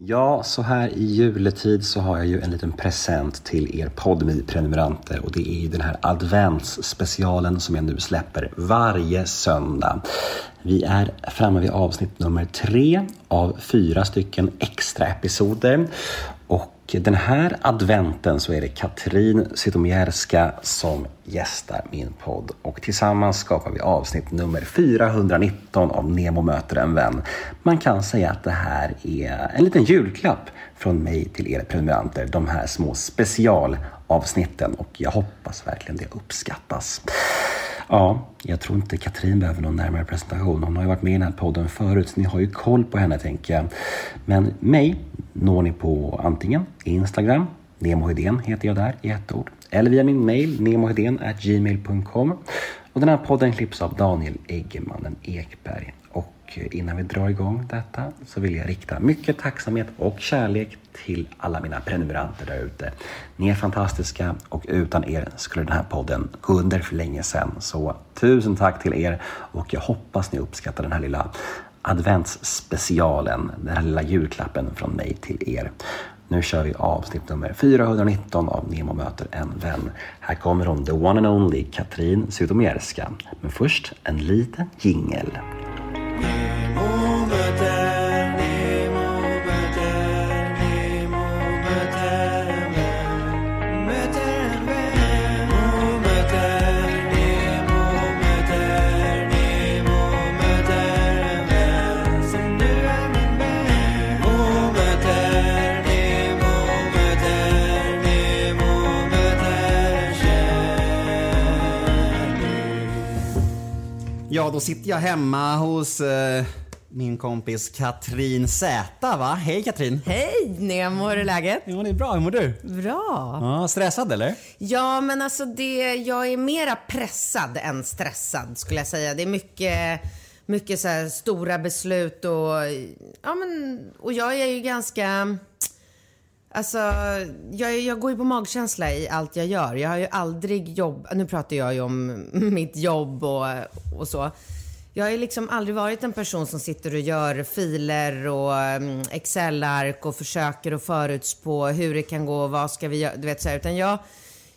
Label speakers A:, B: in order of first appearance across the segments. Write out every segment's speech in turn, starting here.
A: Ja, så här i juletid så har jag ju en liten present till er podmi prenumeranter och det är ju den här adventsspecialen som jag nu släpper varje söndag. Vi är framme vid avsnitt nummer tre av fyra stycken extra episoder och den här adventen så är det Katrin Zytomierska som gästar min podd och tillsammans skapar vi avsnitt nummer 419 av Nemo möter en vän. Man kan säga att det här är en liten julklapp från mig till er prenumeranter, de här små avsnitten och jag hoppas verkligen det uppskattas. Ja, jag tror inte Katrin behöver någon närmare presentation. Hon har ju varit med i den här podden förut, så ni har ju koll på henne tänker jag. Men mig når ni på antingen Instagram, Nemohedén heter jag där i ett ord, eller via min mail nemohedén gmail.com. Och den här podden klipps av Daniel Eggemannen Ekberg. Och innan vi drar igång detta så vill jag rikta mycket tacksamhet och kärlek till alla mina prenumeranter där ute. Ni är fantastiska och utan er skulle den här podden gå under för länge sedan. Så tusen tack till er och jag hoppas ni uppskattar den här lilla adventsspecialen, den här lilla julklappen från mig till er. Nu kör vi avsnitt nummer 419 av Nemo möter en vän. Här kommer hon, the one and only Katrin Zytomierska. Men först en liten jingel.
B: 夜幕 Ja, då sitter jag hemma hos eh, min kompis Katrin Zäta, va? Hej Katrin!
C: Hej Nemo, hur är läget?
B: Ja, det är bra. Hur mår du?
C: Bra.
B: Ja, stressad eller?
C: Ja, men alltså det, jag är mera pressad än stressad skulle jag säga. Det är mycket, mycket så stora beslut och, ja men, och jag är ju ganska Alltså, jag, jag går ju på magkänsla i allt jag gör. Jag har ju aldrig jobb... Nu pratar jag ju om mitt jobb och, och så. Jag har ju liksom aldrig varit en person som sitter och gör filer och mm, Excel-ark och försöker att förutspå hur det kan gå och vad ska vi göra. Du vet så här, utan jag,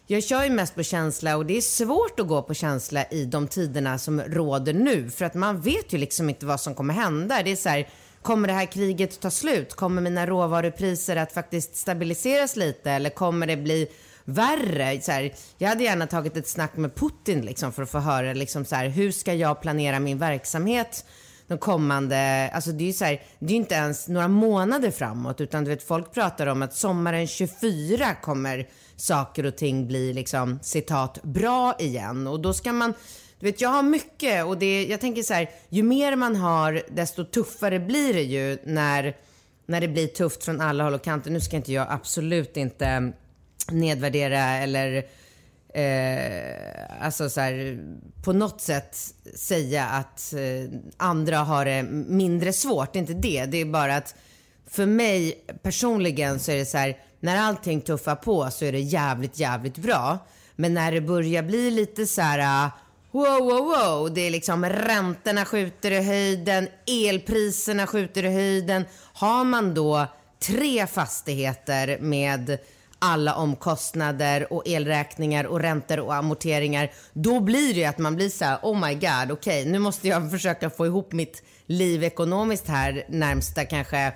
C: jag kör ju mest på känsla och det är svårt att gå på känsla i de tiderna som råder nu. För att man vet ju liksom inte vad som kommer hända. Det är så här, kommer det här kriget ta slut? Kommer mina råvarupriser att faktiskt stabiliseras lite eller kommer det bli värre? Så här, jag hade gärna tagit ett snack med Putin liksom, för att få höra liksom, så här, hur ska jag planera min verksamhet de kommande, alltså det är ju så här, det är inte ens några månader framåt utan du vet folk pratar om att sommaren 24 kommer saker och ting bli liksom citat bra igen och då ska man du vet, jag har mycket och det, jag tänker så här, ju mer man har, desto tuffare blir det ju när, när det blir tufft från alla håll och kanter. Nu ska inte jag absolut inte nedvärdera eller eh, alltså så här, på något sätt säga att eh, andra har det mindre svårt. Det är inte det. Det är bara att för mig personligen så är det så här, när allting tuffar på så är det jävligt, jävligt bra. Men när det börjar bli lite så här Wow, wow, wow. Det är liksom räntorna skjuter i höjden, elpriserna skjuter i höjden. Har man då tre fastigheter med alla omkostnader och elräkningar och räntor och amorteringar, då blir det ju att man blir så här, oh my god, okej, okay, nu måste jag försöka få ihop mitt liv ekonomiskt här närmsta kanske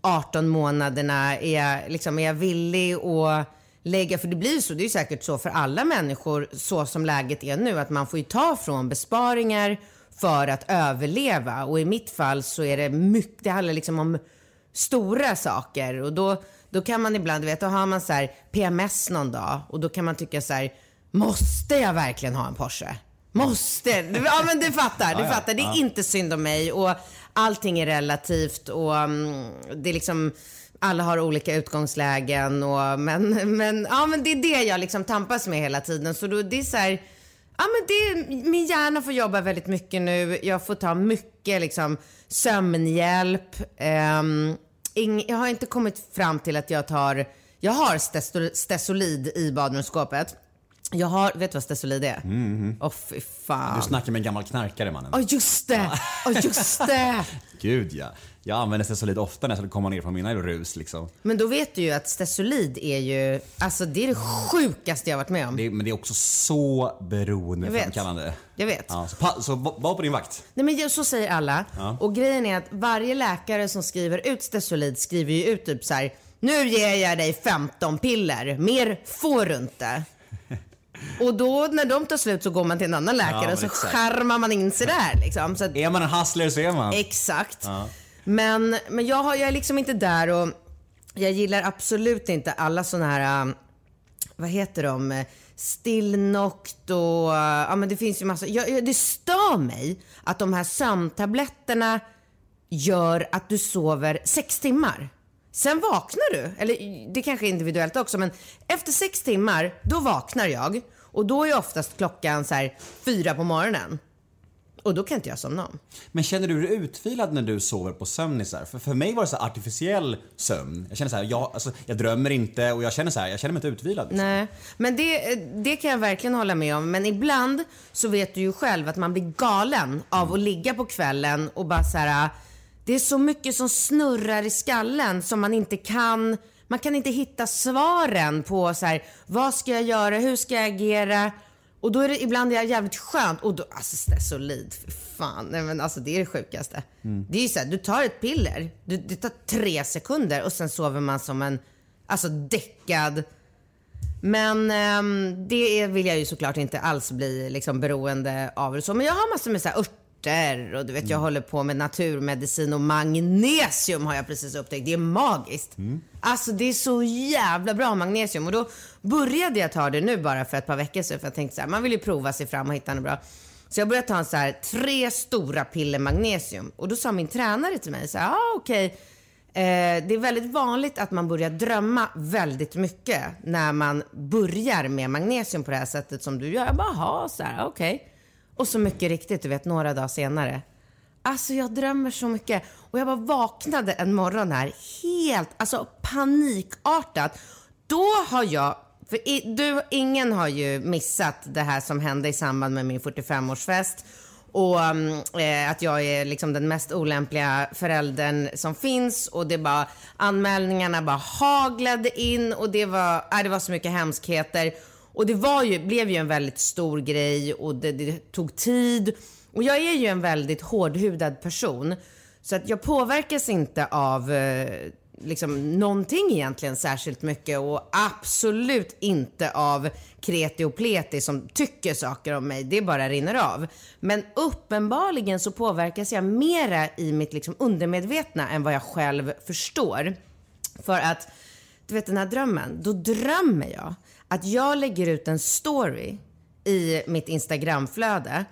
C: 18 månaderna. Är jag, liksom, är jag villig att lägga, för det blir så, det är säkert så för alla människor så som läget är nu, att man får ju ta från besparingar för att överleva och i mitt fall så är det mycket, det handlar liksom om stora saker och då, då kan man ibland, du vet, då har man så här PMS någon dag och då kan man tycka så här, måste jag verkligen ha en Porsche? Måste? Ja men du fattar, du fattar. Det är inte synd om mig och allting är relativt och um, det är liksom alla har olika utgångslägen och men, men, ja, men det är det jag liksom tampas med hela tiden. Så då, det är så här, Ja, men det, min hjärna får jobba väldigt mycket nu. Jag får ta mycket liksom, sömnhjälp. Um, ing, jag har inte kommit fram till att jag tar... Jag har Stesolid i badrumsskåpet. Jag har, vet du vad Stesolid är? Åh
B: Mm.
C: oh, fy fan.
B: Du snackar med en gammal knarkare mannen.
C: Åh oh, just det! Åh oh, just det!
B: Gud ja. Jag använder Stesolid ofta när jag ska komma ner från mina rus liksom.
C: Men då vet du ju att Stesolid är ju, alltså det är det sjukaste jag varit med om.
B: Det, men det är också så beroendeframkallande.
C: Jag vet.
B: Ja, så, pa, så var på din vakt.
C: Nej men så säger alla.
B: Ja.
C: Och grejen är att varje läkare som skriver ut Stesolid skriver ju ut typ så här. Nu ger jag dig 15 piller, mer får du inte. Och då när de tar slut så går man till en annan läkare
B: Ja,
C: och så
B: exakt.
C: skärmar man in sig där liksom. Att,
B: Är man en hustler så är man.
C: exakt.
B: Ja.
C: Men, men jag, har, jag är liksom inte där och jag gillar absolut inte alla såna här, um, vad heter de, Stillnoct och, uh, ja men det finns ju massa, jag, jag, det stör mig att de här sömntabletterna gör att du sover sex timmar. Sen vaknar du, eller det kanske är individuellt också, men efter sex timmar, då vaknar jag. Och då är oftast klockan så här fyra på morgonen. Och då kan inte jag somna om.
B: Men känner du dig utvilad när du sover på sömnisar? För, för mig var det så artificiell sömn. Jag känner så här, jag, alltså, jag drömmer inte och jag känner så här, jag känner mig inte utvilad. Liksom.
C: Nej, men det, det kan jag verkligen hålla med om. Men ibland så vet du ju själv att man blir galen av att ligga på kvällen och bara så här. Det är så mycket som snurrar i skallen som man inte kan. Man kan inte hitta svaren på så här. Vad ska jag göra? Hur ska jag agera? Och då är det ibland är det jävligt skönt. Och då, alltså det är solid. Fy fan. Nej, men alltså det är det sjukaste. Det är ju så här, du tar ett piller. Du, det tar tre sekunder och sen sover man som en, alltså däckad. Men ehm, det vill jag ju såklart inte alls bli liksom, beroende av. Så. Men jag har massor med så här, örter och du vet jag håller på med naturmedicin och magnesium har jag precis upptäckt. Det är magiskt. Alltså det är så jävla bra magnesium och då började jag ta det nu bara för ett par veckor sedan för jag tänkte så här, man vill ju prova sig fram och hitta något bra. Så jag började ta en så här, tre stora piller magnesium och då sa min tränare till mig så här, ah, okej. Eh, det är väldigt vanligt att man börjar drömma väldigt mycket när man börjar med magnesium på det här sättet som du gör. Jag bara, "Jaha, så här, okej. Och så mycket riktigt, du vet, några dagar senare. Alltså jag drömmer så mycket. Och jag bara vaknade en morgon här helt, alltså panikartat. Då har jag, för i, du, ingen har ju missat det här som hände i samband med min 45-årsfest. Och mm, eh, att jag är liksom den mest olämpliga föräldern som finns. Och det bara, anmälningarna bara haglade in och det var, äh, det var så mycket hemskheter. Och det var ju, blev ju en väldigt stor grej och det, det tog tid. Och jag är ju en väldigt hårdhudad person. Så att jag påverkas inte av eh, liksom någonting egentligen särskilt mycket och absolut inte av kreti och pleti som tycker saker om mig. Det bara rinner av. Men uppenbarligen så påverkas jag mera i mitt liksom undermedvetna än vad jag själv förstår. För att, du vet den här drömmen, då drömmer jag att jag lägger ut en story i mitt Instagramflöde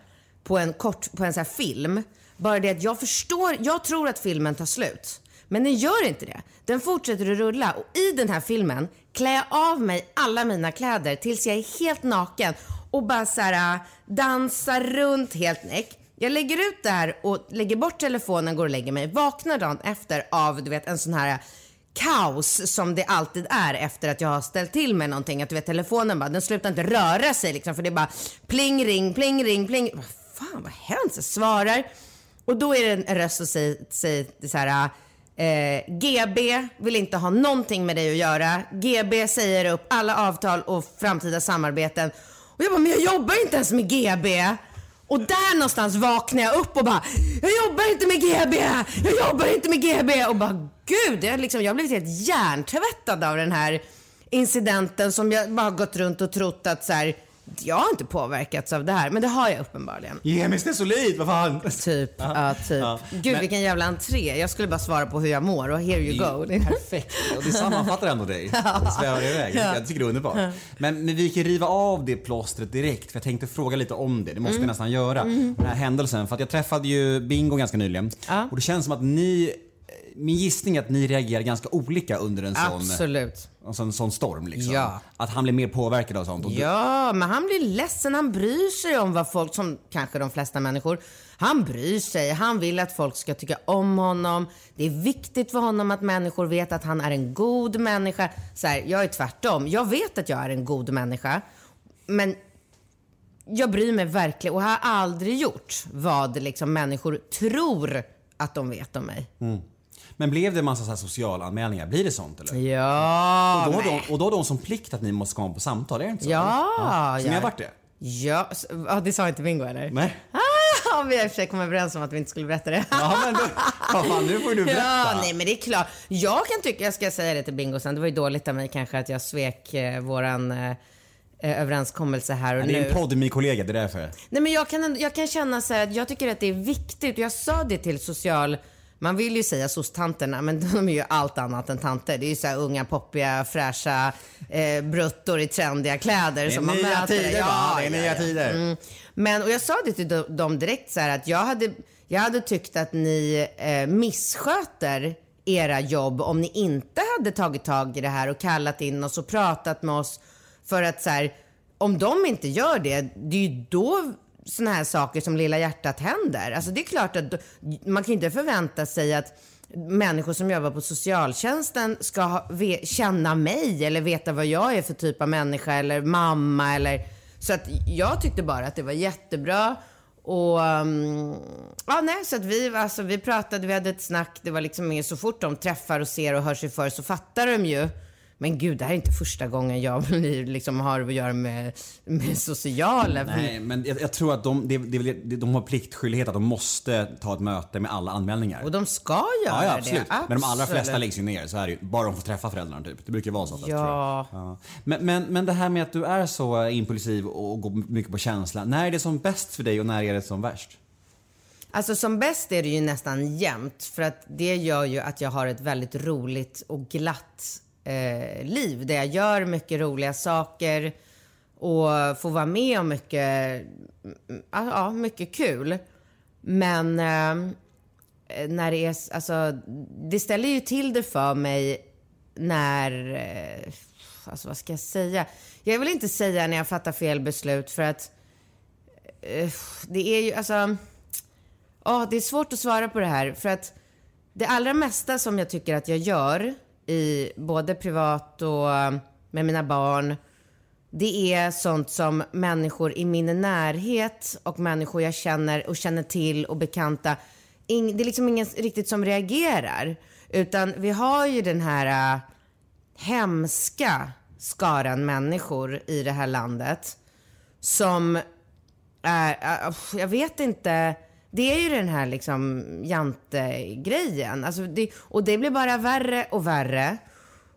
C: på en kort, på en sån här film. Bara det att jag förstår, jag tror att filmen tar slut. Men den gör inte det. Den fortsätter att rulla och i den här filmen klär jag av mig alla mina kläder tills jag är helt naken och bara så här äh, dansar runt helt näck. Jag lägger ut det här och lägger bort telefonen, går och lägger mig. Vaknar dagen efter av du vet en sån här kaos som det alltid är efter att jag har ställt till med någonting. Att du vet telefonen bara, den slutar inte röra sig liksom för det är bara pling ring, pling ring, pling. Vad fan, vad händer? Jag svarar och då är det en röst som säger, säger så här eh, GB vill inte ha någonting med dig att göra. GB säger upp alla avtal och framtida samarbeten. Och jag bara, men jag jobbar inte ens med GB. Och där någonstans vaknar jag upp och bara, jag jobbar inte med GB, jag jobbar inte med GB. Och bara, gud, jag, liksom, jag har blivit helt hjärntvättad av den här incidenten som jag bara gått runt och trott att så här, jag har inte påverkats av det här, men det har jag uppenbarligen.
B: Ge mig Stesolid, vad fan!
C: Typ, ja, typ.
B: Ja.
C: Gud
B: Men-
C: vilken jävla entré. Jag skulle bara svara på hur jag mår och here you go.
B: Perfekt. Och det sammanfattar ändå dig. Det svävar iväg. Jag tycker det är underbart. Men, men vi kan riva av det plåstret direkt. För jag tänkte fråga lite om det. Det måste vi nästan göra. Den här händelsen. För att jag träffade ju Bingo ganska nyligen.
C: Ja.
B: Och det känns som att ni min gissning är att ni reagerar ganska olika under en sån,
C: Absolut.
B: En sån, storm liksom.
C: Ja.
B: Att han blir mer påverkad av sånt.
C: Ja, men han blir ledsen. Han bryr sig om vad folk, som kanske de flesta människor, han bryr sig. Han vill att folk ska tycka om honom. Det är viktigt för honom att människor vet att han är en god människa. Så här, jag är tvärtom. Jag vet att jag är en god människa. Men jag bryr mig verkligen och har aldrig gjort vad liksom människor tror att de vet om mig.
B: Men blev det en massa så här socialanmälningar? Blir det sånt eller?
C: Ja,
B: och, då har de, och då har de som plikt att ni måste komma på samtal, är det inte så?
C: Ja,
B: eller? Så ni
C: ja.
B: har varit det?
C: Ja, ja, det sa inte Bingo eller?
B: Nej?
C: Ah, vi har i och för sig kommit överens om att vi inte skulle berätta det.
B: Ja men då, fan, nu får du berätta.
C: Ja, nej men det är klart. Jag kan tycka, jag ska säga det till Bingo sen, det var ju dåligt av mig kanske att jag svek eh, våran eh, eh, överenskommelse här och
B: Ja, det är
C: nu.
B: en podd-kollega, det är därför.
C: Nej men jag kan, jag kan känna så här att jag tycker att det är viktigt och jag sa det till social man vill ju säga soc-tanterna, men de är ju allt annat än tanter. Det är ju så här unga, poppiga, fräscha eh, bruttor i trendiga kläder
B: Det är
C: som man
B: nya
C: möter.
B: tider, va? Det är nya tider.
C: Mm. Men, och jag sa det till de- dem direkt så här att jag hade, jag hade tyckt att ni eh, missköter era jobb om ni inte hade tagit tag i det här och kallat in oss och pratat med oss. För att så här, om de inte gör det, det är ju då såna här saker som Lilla hjärtat händer. Alltså det är klart att man kan ju inte förvänta sig att människor som jobbar på socialtjänsten ska ha, ve, känna mig eller veta vad jag är för typ av människa eller mamma eller så att jag tyckte bara att det var jättebra. Och um, ja, nej, så att vi, alltså, vi pratade, vi hade ett snack. Det var liksom mer så fort de träffar och ser och hör sig för så fattar de ju. Men gud, det här är inte första gången jag liksom, har att göra med, med sociala.
B: Nej, men jag, jag tror att de, det, det, de har pliktskyldighet att de måste ta ett möte med alla anmälningar.
C: Och de ska göra
B: Ja, ja absolut.
C: det.
B: Men de allra flesta
C: Absolut.
B: läggs ju ner, så är det. Bara de får träffa föräldrarna typ. Det brukar vara så. fast,
C: Ja.
B: ja. Men, men, men det här med att du är så impulsiv och går mycket på känsla. När är det som bäst för dig och när är det som värst?
C: Alltså som bäst är det ju nästan jämnt för att det gör ju att jag har ett väldigt roligt och glatt eh, liv där jag gör mycket roliga saker och får vara med om mycket, mm, ja, mycket kul. Men eh, när det är, alltså det ställer ju till det för mig när, eh, alltså vad ska jag säga? Jag vill inte säga när jag fattar fel beslut för att eh, det är ju, alltså Ja, det är svårt att svara på det här för att det allra mesta som jag tycker att jag gör i både privat och eh, med mina barn, det är sånt som människor i min närhet och människor jag känner och känner till och bekanta, det är liksom ingen riktigt som reagerar. Utan vi har ju den här äh, hemska skaran människor i det här landet som är, äh, jag vet inte, det är ju den här liksom jante-grejen. Alltså det, och det blir bara värre och värre.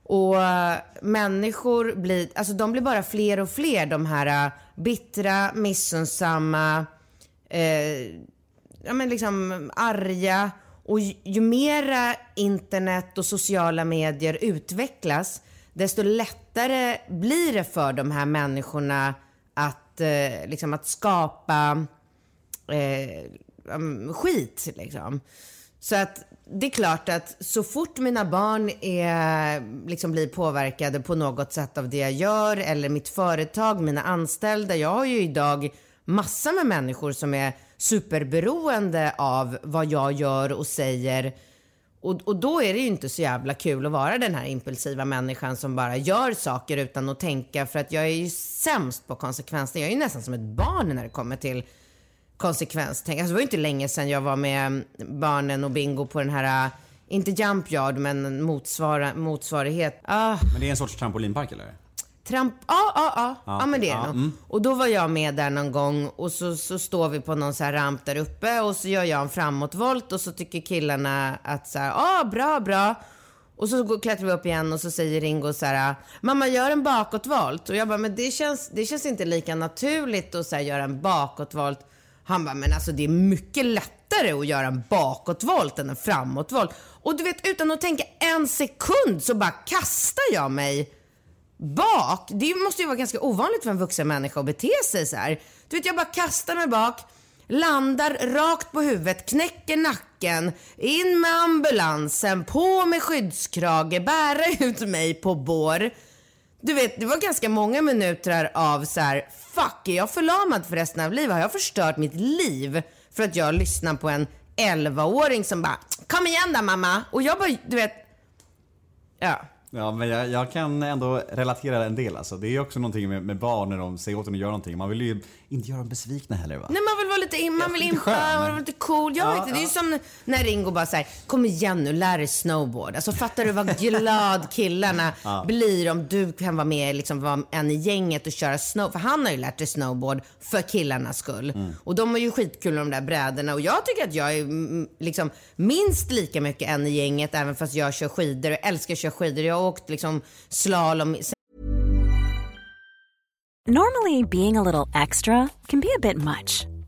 C: Och eh, människor blir, alltså de blir bara fler och fler, de här eh, bittra, missunnsamma, eh, ja men liksom arga. Och ju, ju mera internet och sociala medier utvecklas, desto lättare blir det för de här människorna att, eh, liksom att skapa eh, um, skit liksom. Så att det är klart att så fort mina barn är, liksom blir påverkade på något sätt av det jag gör eller mitt företag, mina anställda. Jag har ju idag massa med människor som är superberoende av vad jag gör och säger. Och, och då är det ju inte så jävla kul att vara den här impulsiva människan som bara gör saker utan att tänka för att jag är ju sämst på konsekvenser. Jag är ju nästan som ett barn när det kommer till konsekvenstänk. Alltså det var ju inte länge sedan jag var med barnen och Bingo på den här, äh, inte jump yard men motsvara, motsvarighet. Ah,
B: Men det är en sorts trampolinpark eller?
C: Tramp, ja, ja, ja, ja, men det är det nog.
B: mm.
C: Och då var jag med där någon gång och så, så står vi på någon så här ramp där uppe och så gör jag en framåtvolt och så tycker killarna att så här, ja, bra, bra. Och så går- klättrar vi upp igen och så säger Ringo så här, mamma gör en bakåtvolt. Och jag bara, men det känns, det känns inte lika naturligt att så här, göra en bakåtvolt. Han bara, men alltså det är mycket lättare att göra en bakåtvolt än en framåtvolt. Och du vet, utan att tänka en sekund så bara kastar jag mig bak. Det måste ju vara ganska ovanligt för en vuxen människa att bete sig så här. Du vet, jag bara kastar mig bak, landar rakt på huvudet, knäcker nacken, in med ambulansen, på med skyddskrage, bära ut mig på bår. Du vet, det var ganska många minuter av så här, fuck, är jag förlamad för resten av livet? Har jag förstört mitt liv för att jag lyssnar på en 11-åring som bara, kom igen då mamma. Och jag bara, du vet, ja.
B: Ja, men jag, jag kan ändå relatera en del alltså. Det är också någonting med, med barn när de säger åt en att göra någonting. Man vill ju inte göra dem besvikna heller va?
C: Nej man vill vara lite, man vill man vill vara lite cool. Jag
B: Ja,
C: vet inte, det är ju
B: ja.
C: som när Ringo bara säger kom igen nu, lär dig snowboard. Alltså fattar du vad glad killarna blir om du kan vara med, liksom vara en i gänget och köra snow. För han har ju lärt sig snowboard för killarnas skull.
B: Mm.
C: Och de har ju skitkul med de där brädorna. Och jag tycker att jag är mm, liksom minst lika mycket en i gänget även fast jag kör skidor och älskar att köra skidor. Jag åkt liksom slalom.
D: Normally, being a little extra can be a bit much,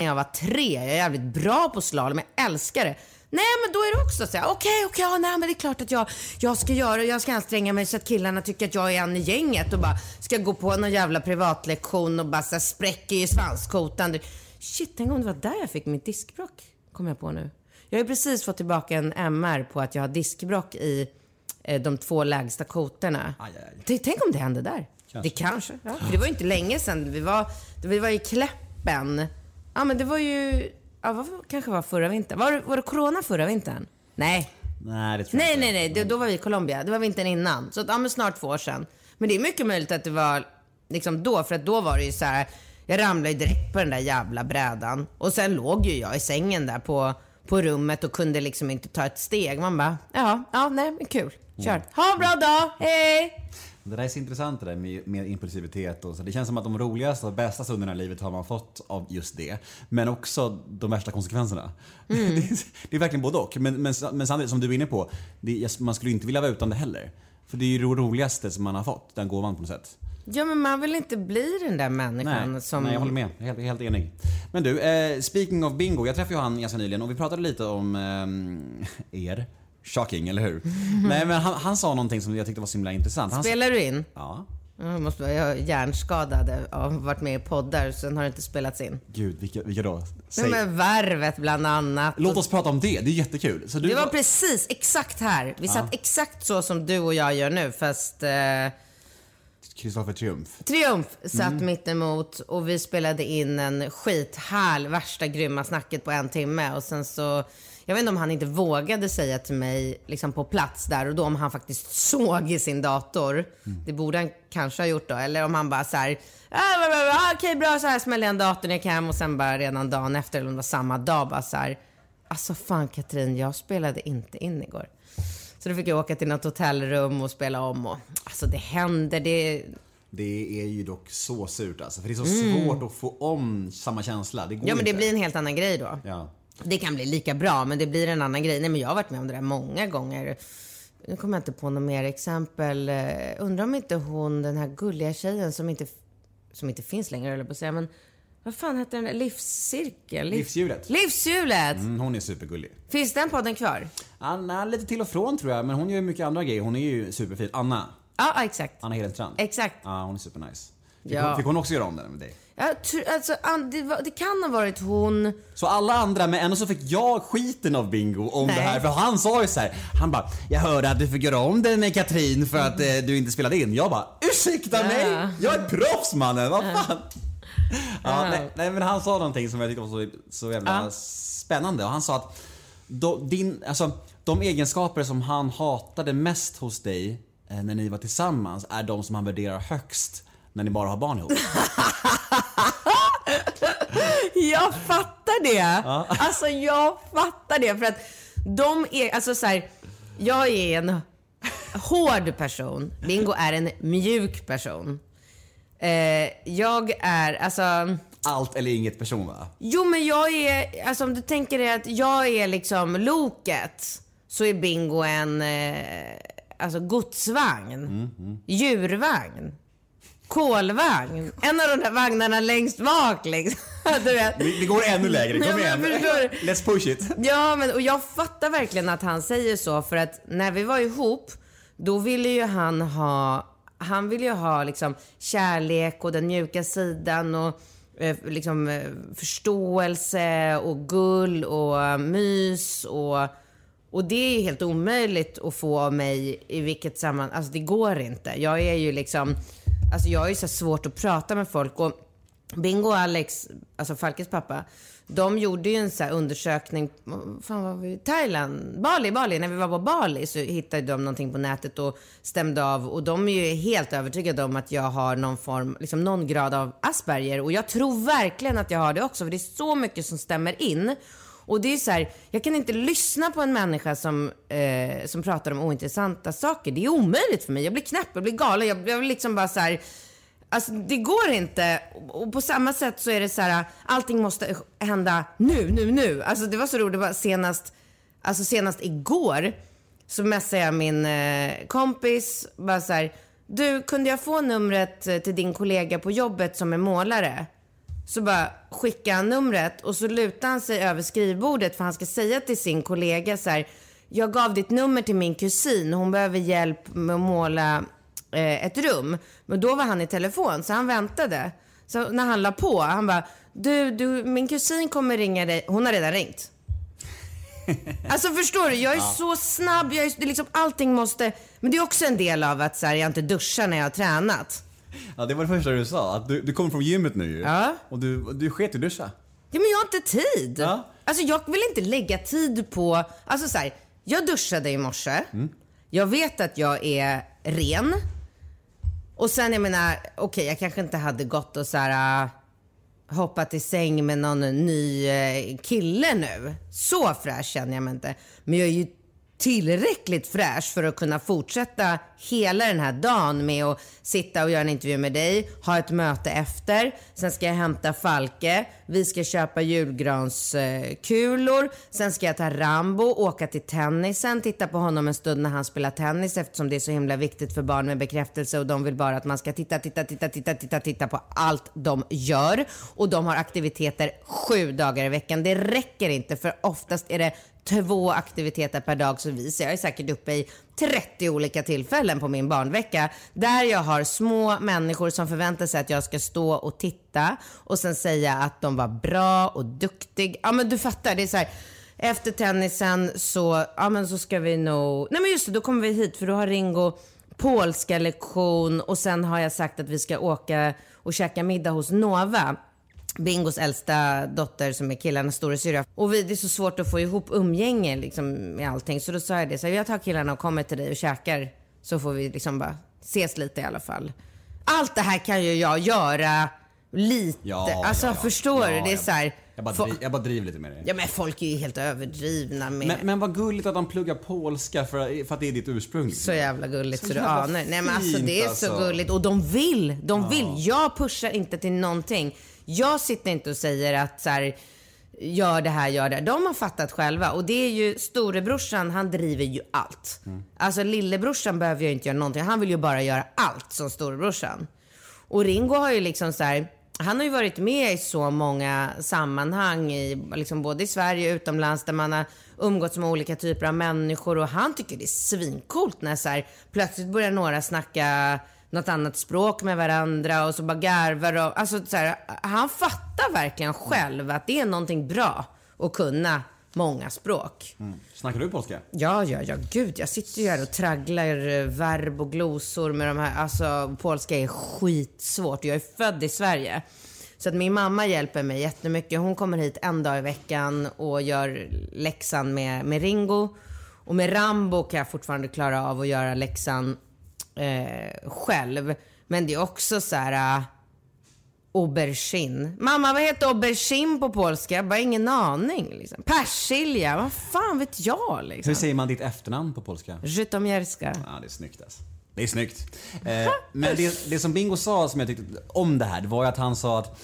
C: När jag var tre. Jag är jävligt bra på slalom, jag älskar det. Nej men då är det också så här, okej okej, ja, nej men det är klart att jag, jag ska göra, jag ska anstränga mig så att killarna tycker att jag är en i gänget och bara ska gå på någon jävla privatlektion och bara så här, spräcker i svanskotan. Shit, en gång det var där jag fick mitt diskbrock, kom jag på nu. Jag har ju precis fått tillbaka en MR på att jag har diskbrock i eh, de två lägsta kotorna.
B: Aj, aj, aj.
C: Tänk- Tänk om det hände där. Det kanske. Ja. För det var ju inte länge sedan. Vi var, vi var i Kläppen. Ja, men det var ju... Ja, vad kanske var förra vintern. Var, var det corona förra vintern? Nej.
B: Nej, det tror
C: Nej,
B: jag inte.
C: nej, nej. Det, då var vi i Colombia. Det var vintern innan. Så att, ja, men snart två år sedan. Men det är mycket möjligt att det var liksom då. För att då var det ju så här. Jag ramlade ju direkt på den där jävla brädan. Och sen låg ju jag i sängen där på, på rummet och kunde liksom inte ta ett steg. Man bara, ja, ja, nej, men kul. Kör. Ha en bra dag. Hej!
B: Det där är så intressant det där med, med impulsivitet och så. Det känns som att de roligaste och bästa stunderna i livet har man fått av just det. Men också de värsta konsekvenserna. Det, är, det är verkligen både och. Men, men, men samtidigt som du är inne på, det, man skulle inte vilja vara utan det heller. För det är ju det roligaste som man har fått, den gåvan på något sätt.
C: Ja, men man vill inte bli den där människan
B: Nej,
C: som...
B: nej, jag håller med. Jag är helt, helt enig. Men du, eh, speaking of bingo. Jag träffade ju han ganska nyligen och vi pratade lite om eh, er. Shocking, eller hur? Nej, men han, han sa någonting som jag tyckte var så himla intressant. Han,
C: Spelar du in?
B: Ja.
C: Jag, måste, vara- jag är hjärnskadad och har varit med i poddar, sen har det inte spelats in.
B: Gud, vilka, vilka då?
C: Nej,
B: Säg.
C: men Värvet bland annat.
B: Låt oss prata om det, det är jättekul. Så du
C: Det var precis exakt här. Vi satt exakt så som du och jag gör nu, fast eh,
B: Kristoffer Triumf.
C: Triumf satt
B: Mm.
C: mittemot och vi spelade in en skithärl, värsta grymma snacket på en timme och sen så jag vet inte om han inte vågade säga till mig liksom på plats där och då om han faktiskt såg i sin dator.
B: Mm.
C: Det borde han kanske ha gjort då. Eller om han bara så här, bra, okej bra så här smäller jag en datorn i hem och sen bara redan dagen efter eller om det var samma dag bara så här. Alltså fan Katrin, jag spelade inte in igår. Så då fick jag åka till något hotellrum och spela om och alltså det händer, det
B: Det är ju dock så surt alltså, för det är så svårt att få om samma känsla. Det går
C: Mm. Ja men det
B: inte.
C: blir en helt annan grej då.
B: Ja.
C: Det kan bli lika bra men det blir en annan grej. Nej men jag har varit med om det där många gånger. Nu kommer jag inte på något mer exempel. Eh, Undrar om inte hon, den här gulliga tjejen som inte, som inte finns längre jag på att säga. Men vad fan heter den? Livscirkel? Liv-
B: Livshjulet.
C: Livshjulet!
B: Mm, hon är supergullig.
C: Finns den podden kvar?
B: Anna, lite till och från tror jag, men hon gör mycket andra grejer. Hon är ju superfin. Anna.
C: Ja, ja, exakt.
B: Anna Hedenstrand.
C: Exakt.
B: Ja, hon är supernice. Fick,
C: Ja.
B: hon, fick hon också göra om den med dig?
C: Jag tror, alltså, det, var, det kan ha varit hon.
B: Så alla andra, men ändå så fick jag skiten av Bingo om
C: Nej.
B: det här. För han sa ju så här, han bara, jag hörde att du fick göra om den med Katrin för att eh, du inte spelade in. Jag bara, ursäkta mig? Jag är proffs mannen, vad fan? Ja, nej, nej, men han sa någonting som jag tyckte var så, så jävla
C: Ja.
B: spännande. Och han sa att då, din, alltså, de egenskaper som han hatade mest hos dig eh, när ni var tillsammans är de som han värderar högst när ni bara har barn ihop.
C: Jag fattar det. Alltså jag fattar det. För att de är, alltså så här, jag är en hård person. Bingo är en mjuk person. Eh, jag är, alltså,
B: allt eller inget person va?
C: Jo men jag är, alltså om du tänker dig att jag är liksom loket så är Bingo en eh, alltså godsvagn, djurvagn, kolvagn. En av de där vagnarna längst bak liksom.
B: Vi, vi går ännu lägre, kom igen. Let's push it.
C: Ja, men och jag fattar verkligen att han säger så för att när vi var ihop, då ville ju han ha, han vill ju ha liksom kärlek och den mjuka sidan och eh, liksom eh, förståelse och gull och eh, mys och och det är helt omöjligt att få av mig i vilket sammanhang, alltså det går inte. Jag är ju liksom, alltså jag är ju så svårt att prata med folk och Bingo och Alex, alltså Falkes pappa, de gjorde ju en så här undersökning, fan var vi, Thailand, Bali, Bali, när vi var på Bali så hittade de någonting på nätet och stämde av och de är ju helt övertygade om att jag har någon form, liksom någon grad av Asperger och jag tror verkligen att jag har det också för det är så mycket som stämmer in. Och det är så här, jag kan inte lyssna på en människa som, eh, som pratar om ointressanta saker. Det är omöjligt för mig. Jag blir knäpp, jag blir galen. Jag, jag blir liksom bara så här, Alltså det går inte. Och på samma sätt så är det så här, allting måste hända nu, nu, nu. Alltså det var så roligt, det var senast, alltså senast igår så messade jag min eh, kompis, bara så här, du kunde jag få numret eh, till din kollega på jobbet som är målare? Så bara skickade han numret och så lutade han sig över skrivbordet för han ska säga till sin kollega så här, jag gav ditt nummer till min kusin, hon behöver hjälp med att måla eh, ett rum. Men då var han i telefon så han väntade. Så när han la på, han bara, du, du, min kusin kommer ringa dig. Hon har redan ringt. Alltså förstår du, jag är så snabb, jag är liksom, allting måste, men det är också en del av att så här, jag inte duschar när jag har tränat.
B: Ja, det var det första du sa. Att du, du kommer från gymmet nu ju.
C: Ja.
B: Och du, du sket i duscha.
C: Ja, men jag har inte tid.
B: Ja.
C: Alltså jag vill inte lägga tid på, alltså så här, jag duschade i morse.
B: Mm.
C: Jag vet att jag är ren. Och sen jag menar, okej okay, jag kanske inte hade gått och så här äh, hoppat i säng med någon ny äh, kille nu. Så fräsch känner jag mig inte. Men jag är ju tillräckligt fräsch för att kunna fortsätta hela den här dagen med att sitta och göra en intervju med dig, ha ett möte efter, sen ska jag hämta Falke, vi ska köpa julgranskulor, sen ska jag ta Rambo, åka till tennisen, titta på honom en stund när han spelar tennis eftersom det är så himla viktigt för barn med bekräftelse och de vill bara att man ska titta, titta, titta, titta, titta, titta på allt de gör. Och de har aktiviteter sju dagar i veckan. Det räcker inte för oftast är det två aktiviteter per dag så vi. Så jag är säkert uppe i 30 olika tillfällen på min barnvecka där jag har små människor som förväntar sig att jag ska stå och titta och sen säga att de var bra och duktig. Ja men du fattar, det är så här. Efter tennisen så, ja men så ska vi nog, nej men just det, då kommer vi hit för då har Ringo polska lektion och sen har jag sagt att vi ska åka och käka middag hos Nova. Bingos äldsta dotter som är killarnas storasyrra. Och vi, det är så svårt att få ihop umgänge liksom, med allting. Så då sa jag det, så här, jag tar killarna och kommer till dig och käkar. Så får vi liksom bara ses lite i alla fall. Allt det här kan ju jag göra lite.
B: Ja,
C: alltså
B: ja, ja.
C: förstår du? Det är så här.
B: Jag bara,
C: fo-
B: dri, jag bara driver lite med det.
C: Ja men folk är ju helt överdrivna med...
B: Men, men vad gulligt att de pluggar polska för, för att det är ditt ursprung.
C: Så jävla gulligt så,
B: Så
C: du anar. Nej men alltså det är så
B: alltså.
C: gulligt och de vill. De vill. Jag pushar inte till någonting. Jag sitter inte och säger att så här, gör det här, gör det här. De har fattat själva och det är ju storebrorsan, han driver ju allt. Alltså lillebrorsan behöver ju inte göra någonting. Han vill ju bara göra allt som storebrorsan. Och Ringo har ju liksom så här, han har ju varit med i så många sammanhang, i, liksom både i Sverige och utomlands, där man har umgåtts med olika typer av människor och han tycker det är svincoolt när så här, plötsligt börjar några snacka något annat språk med varandra och så bara garvar och, alltså så här, han fattar verkligen själv att det är någonting bra att kunna många språk.
B: Snackar du polska?
C: Ja, ja, ja, gud. Jag sitter ju här och tragglar eh, verb och glosor med de här. Alltså, polska är skitsvårt. Jag är född i Sverige. Så att min mamma hjälper mig jättemycket. Hon kommer hit en dag i veckan och gör läxan med, med Ringo. Och med Rambo kan jag fortfarande klara av att göra läxan eh, själv. Men det är också så här... eh, Aubergine. Mamma, vad heter aubergine på polska? Jag har bara ingen aning. Liksom. Persilja, vad fan vet jag liksom.
B: Hur säger man ditt efternamn på polska?
C: Żytomierska.
B: Ja, det är snyggt alltså. Det är snyggt. Eh, men det, det som Bingo sa som jag tyckte om det här, det var ju att han sa att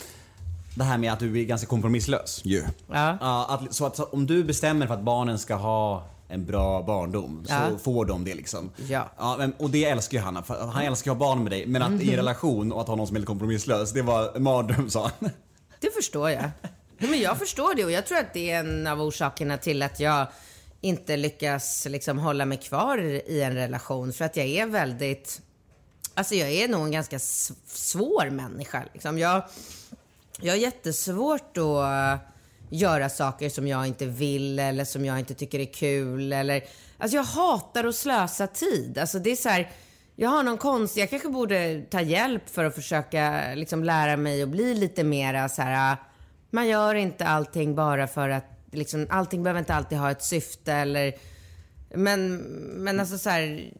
B: det här med att du är ganska kompromisslös ju.
C: Ja.
B: Ja, att, så att så, om du bestämmer för att barnen ska ha en bra barndom så
C: Ja.
B: får de det liksom.
C: Ja.
B: ja men, och det älskar ju han. För han älskar att ha barn med dig. Men att i en relation och att ha någon som är kompromisslös, det var en mardröm sa han.
C: Det förstår jag. Ja, Men jag förstår det och jag tror att det är en av orsakerna till att jag inte lyckas liksom hålla mig kvar i en relation. För att jag är väldigt, alltså jag är nog en ganska svår människa. Liksom. Jag, jag har jättesvårt att göra saker som jag inte vill eller som jag inte tycker är kul. Eller, alltså jag hatar att slösa tid. Alltså det är så här, jag har någon konst, jag kanske borde ta hjälp för att försöka liksom lära mig att bli lite mera så här. Ah, man gör inte allting bara för att, liksom, allting behöver inte alltid ha ett syfte eller men, men alltså så här,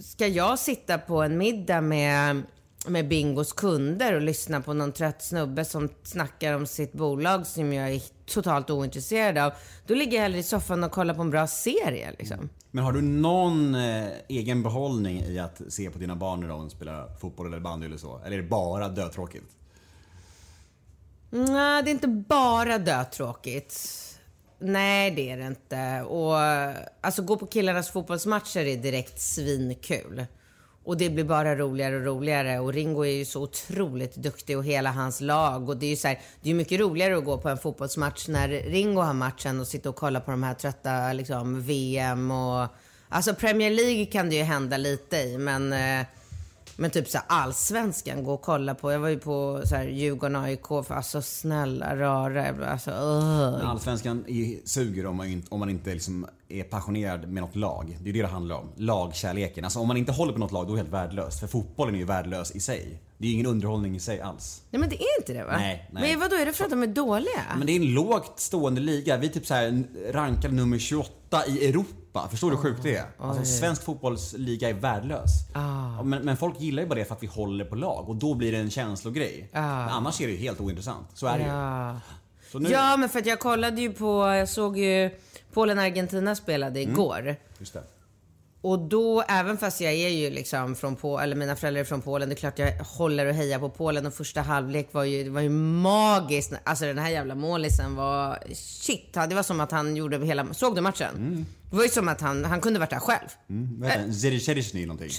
C: ska jag sitta på en middag med, med Bingos kunder och lyssna på någon trött snubbe som snackar om sitt bolag som jag är totalt ointresserad av. Då ligger jag hellre i soffan och kollar på en bra serie liksom.
B: Men har du någon eh, egen behållning i att se på dina barn när de spelar fotboll eller bandy eller så? Eller är det bara dötråkigt?
C: Nej, det är inte bara dötråkigt. Nej, det är det inte. Och alltså gå på killarnas fotbollsmatcher är direkt svinkul. Och det blir bara roligare och roligare. Och Ringo är ju så otroligt duktig och hela hans lag. Och det är ju så här, det är mycket roligare att gå på en fotbollsmatch när Ringo har matchen och sitta och kolla på de här trötta liksom, VM och... Alltså Premier League kan det ju hända lite i, men... Eh, men typ så här, allsvenskan, gå och kolla på. Jag var ju på så här, Djurgården AIK, för alltså snälla rara, alltså uh.
B: Allsvenskan suger om man, inte- om man inte liksom är passionerad med något lag. Det är det det handlar om. Lagkärleken. Alltså om man inte håller på något lag, då är det helt värdelöst. För fotbollen är ju värdelös i sig. Det är ju ingen underhållning i sig alls.
C: Nej men det är inte det va?
B: Nej, nej.
C: Men vadå, är det för att de är dåliga?
B: Men det är en lågt stående liga. Vi är typ så här rankade nummer 28 i Europa. Förstår du hur sjukt det är? Alltså, svensk fotbollsliga är värdelös.
C: Ah.
B: Men, men folk gillar ju bara det för att vi håller på lag och då blir det en känslogrej. Men annars är det ju helt ointressant. Så är det ju.
C: Ah.
B: Nu,
C: ja, men för att jag kollade ju på, jag såg ju Polen-Argentina spelade
B: Mm.
C: igår.
B: Just det.
C: Och då, även fast jag är ju liksom från Polen, eller mina föräldrar är från Polen, det är klart jag håller och hejar på Polen. Och första halvlek var ju, det var ju magiskt. Alltså den här jävla målisen var, shit. Det var som att han gjorde hela, såg du matchen? Det var ju som att han, han kunde varit där själv.
B: Mm, vad heter? Zericezny någonting?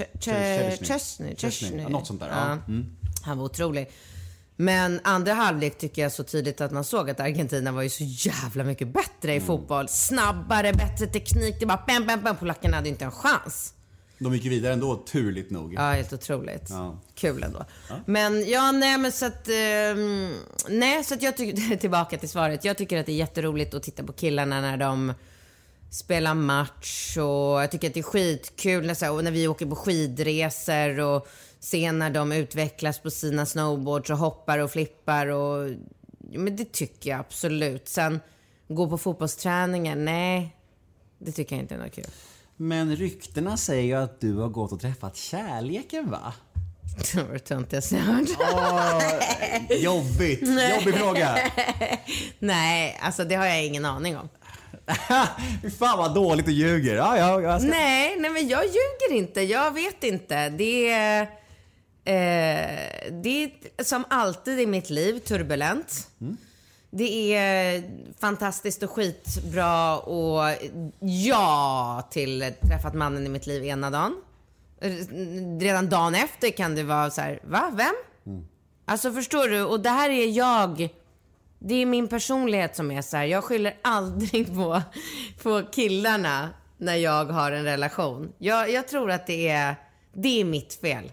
C: Chesney,
B: något sånt där. Ja.
C: Ja.
B: Mm.
C: Han var otrolig. Men andra halvlek tycker jag så tydligt att man såg att Argentina var ju så jävla mycket bättre i
B: Mm.
C: fotboll. Snabbare, bättre teknik. Det var bam, bam, bam. Polackerna hade inte en chans.
B: De gick ju vidare ändå, turligt nog.
C: Ja, helt otroligt.
B: Ja.
C: Kul ändå. Men ja, nej men så att... ehm, nej, så att jag tycker... Tillbaka till svaret. Jag tycker att det är jätteroligt att titta på killarna när de spelar match och jag tycker att det är skitkul när, så här, när vi åker på skidresor och ser när de utvecklas på sina snowboards och hoppar och flippar och... Men det tycker jag absolut. Sen gå på fotbollsträningar, nej. Det tycker jag inte är något kul.
B: Men ryktena säger ju att du har gått och träffat kärleken va?
C: Det var det töntigaste jag hört.
B: Jobbigt! Jobbig fråga!
C: Nej, alltså det har jag ingen aning om.
B: Fan vad dåligt du ljuger. Ja, ja, jag ska...
C: Nej, nej men jag ljuger inte. Jag vet inte. Det är, eh, det är som alltid i mitt liv turbulent. Det är fantastiskt och skitbra och ja till träffat mannen i mitt liv ena dagen. Redan dagen efter kan det vara så här, va? Vem? Alltså förstår du? Och det här är jag. Det är min personlighet som är så här. Jag skyller aldrig på, på killarna när jag har en relation. Jag, jag tror att det är, det är mitt fel.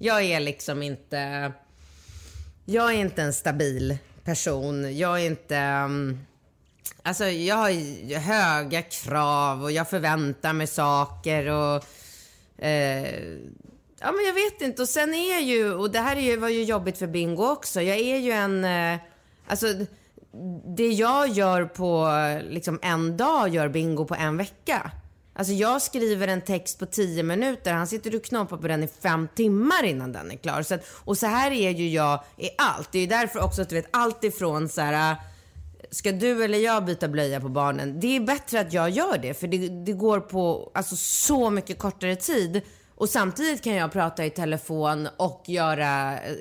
C: Jag är liksom inte... Jag är inte en stabil person. Jag är inte... Um, alltså jag har höga krav och jag förväntar mig saker och... Eh, ja men jag vet inte. Och sen är jag ju, och det här är ju, var ju jobbigt för Bingo också. Jag är ju en... Eh, alltså det jag gör på liksom en dag gör Bingo på en vecka. Alltså jag skriver en text på 10 minuter, han sitter och knoppar på den i fem timmar innan den är klar. Så att, och så här är ju jag i allt. Det är ju därför också att du vet allt ifrån så här Ska du eller jag byta blöja på barnen? Det är bättre att jag gör det, för det, det går på alltså, så mycket kortare tid. Och samtidigt kan jag prata i telefon och göra eh,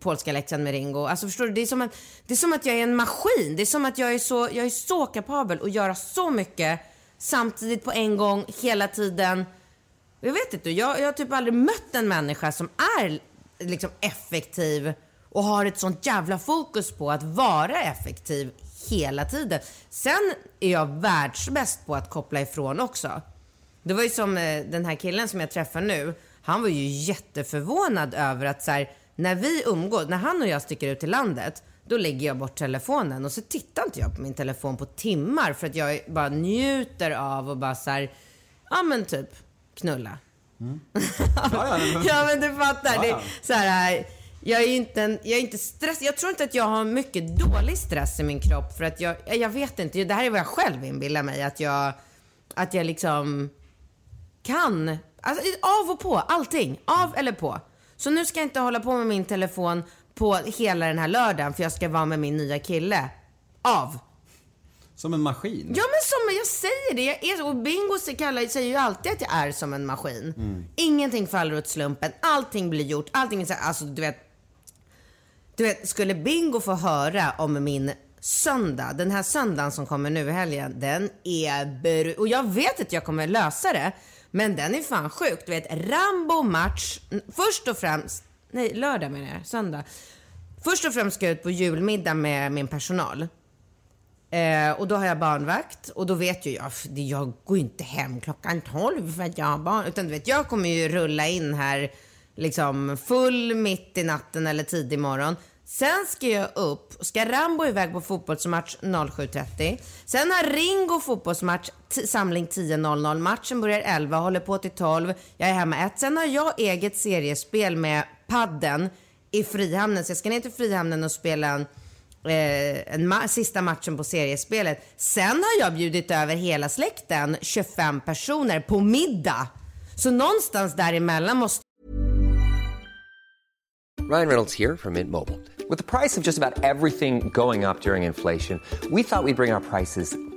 C: polska läxan med Ringo. Alltså förstår du? Det är, som att, det är som att jag är en maskin. Det är som att jag är så, jag är så kapabel att göra så mycket samtidigt på en gång, hela tiden. Jag vet inte, jag, jag har typ aldrig mött en människa som är liksom effektiv och har ett sånt jävla fokus på att vara effektiv hela tiden. Sen är jag världsbäst på att koppla ifrån också. Det var ju som eh, den här killen som jag träffar nu. Han var ju jätteförvånad över att så här, när vi umgås, när han och jag sticker ut till landet, då lägger jag bort telefonen och så tittar inte jag på min telefon på timmar för att jag bara njuter av och bara så här, ja men typ knulla.
B: Mm. Ja, men-
C: du fattar.
B: Ja,
C: Det,
B: ja.
C: så här, jag är inte, en, jag är inte stress. Jag tror inte att jag har mycket dålig stress i min kropp för att jag, jag vet inte. Det här är vad jag själv inbillar mig att jag, att jag liksom kan. Alltså, av och på, allting. Av eller på. Så nu ska jag inte hålla på med min telefon på hela den här lördagen för jag ska vara med min nya kille. Av.
B: Som en maskin.
C: Ja men som jag säger det, jag är. Och Bingo säger- kallar- säger ju alltid att jag är som en maskin. Ingenting faller åt slumpen, allting blir gjort, allting är så alltså du vet. Du vet, skulle Bingo få höra om min söndag, den här söndagen som kommer nu i helgen, den är bru- Och jag vet att jag kommer lösa det, men den är fan sjuk. Du vet, Rambo match, först och främst, nej lördag menar jag, söndag. Först och främst ska jag ut på julmiddag med min personal. Eh, och då har jag barnvakt och då vet ju jag, jag går ju inte hem klockan 12 för att jag har barn. Utan du vet, jag kommer ju rulla in här liksom full mitt i natten eller tidig morgon. Sen ska jag upp, ska Rambo iväg på fotbollsmatch 07.30. Sen har Ringo fotbollsmatch, samling 10.00. Matchen börjar 11, håller på till 12. Jag är hemma ett. Sen har jag eget seriespel med padden i Frihamnen. Så jag ska ner till Frihamnen och spela en eh, en ma- sista matchen på seriespelet. Sen har jag bjudit över hela släkten, 25 personer, på middag. Så någonstans däremellan måste
E: Ryan Reynolds här från Mint Mobile. Med priset på nästan allt som går upp under inflationen, trodde vi att vi skulle bring våra priser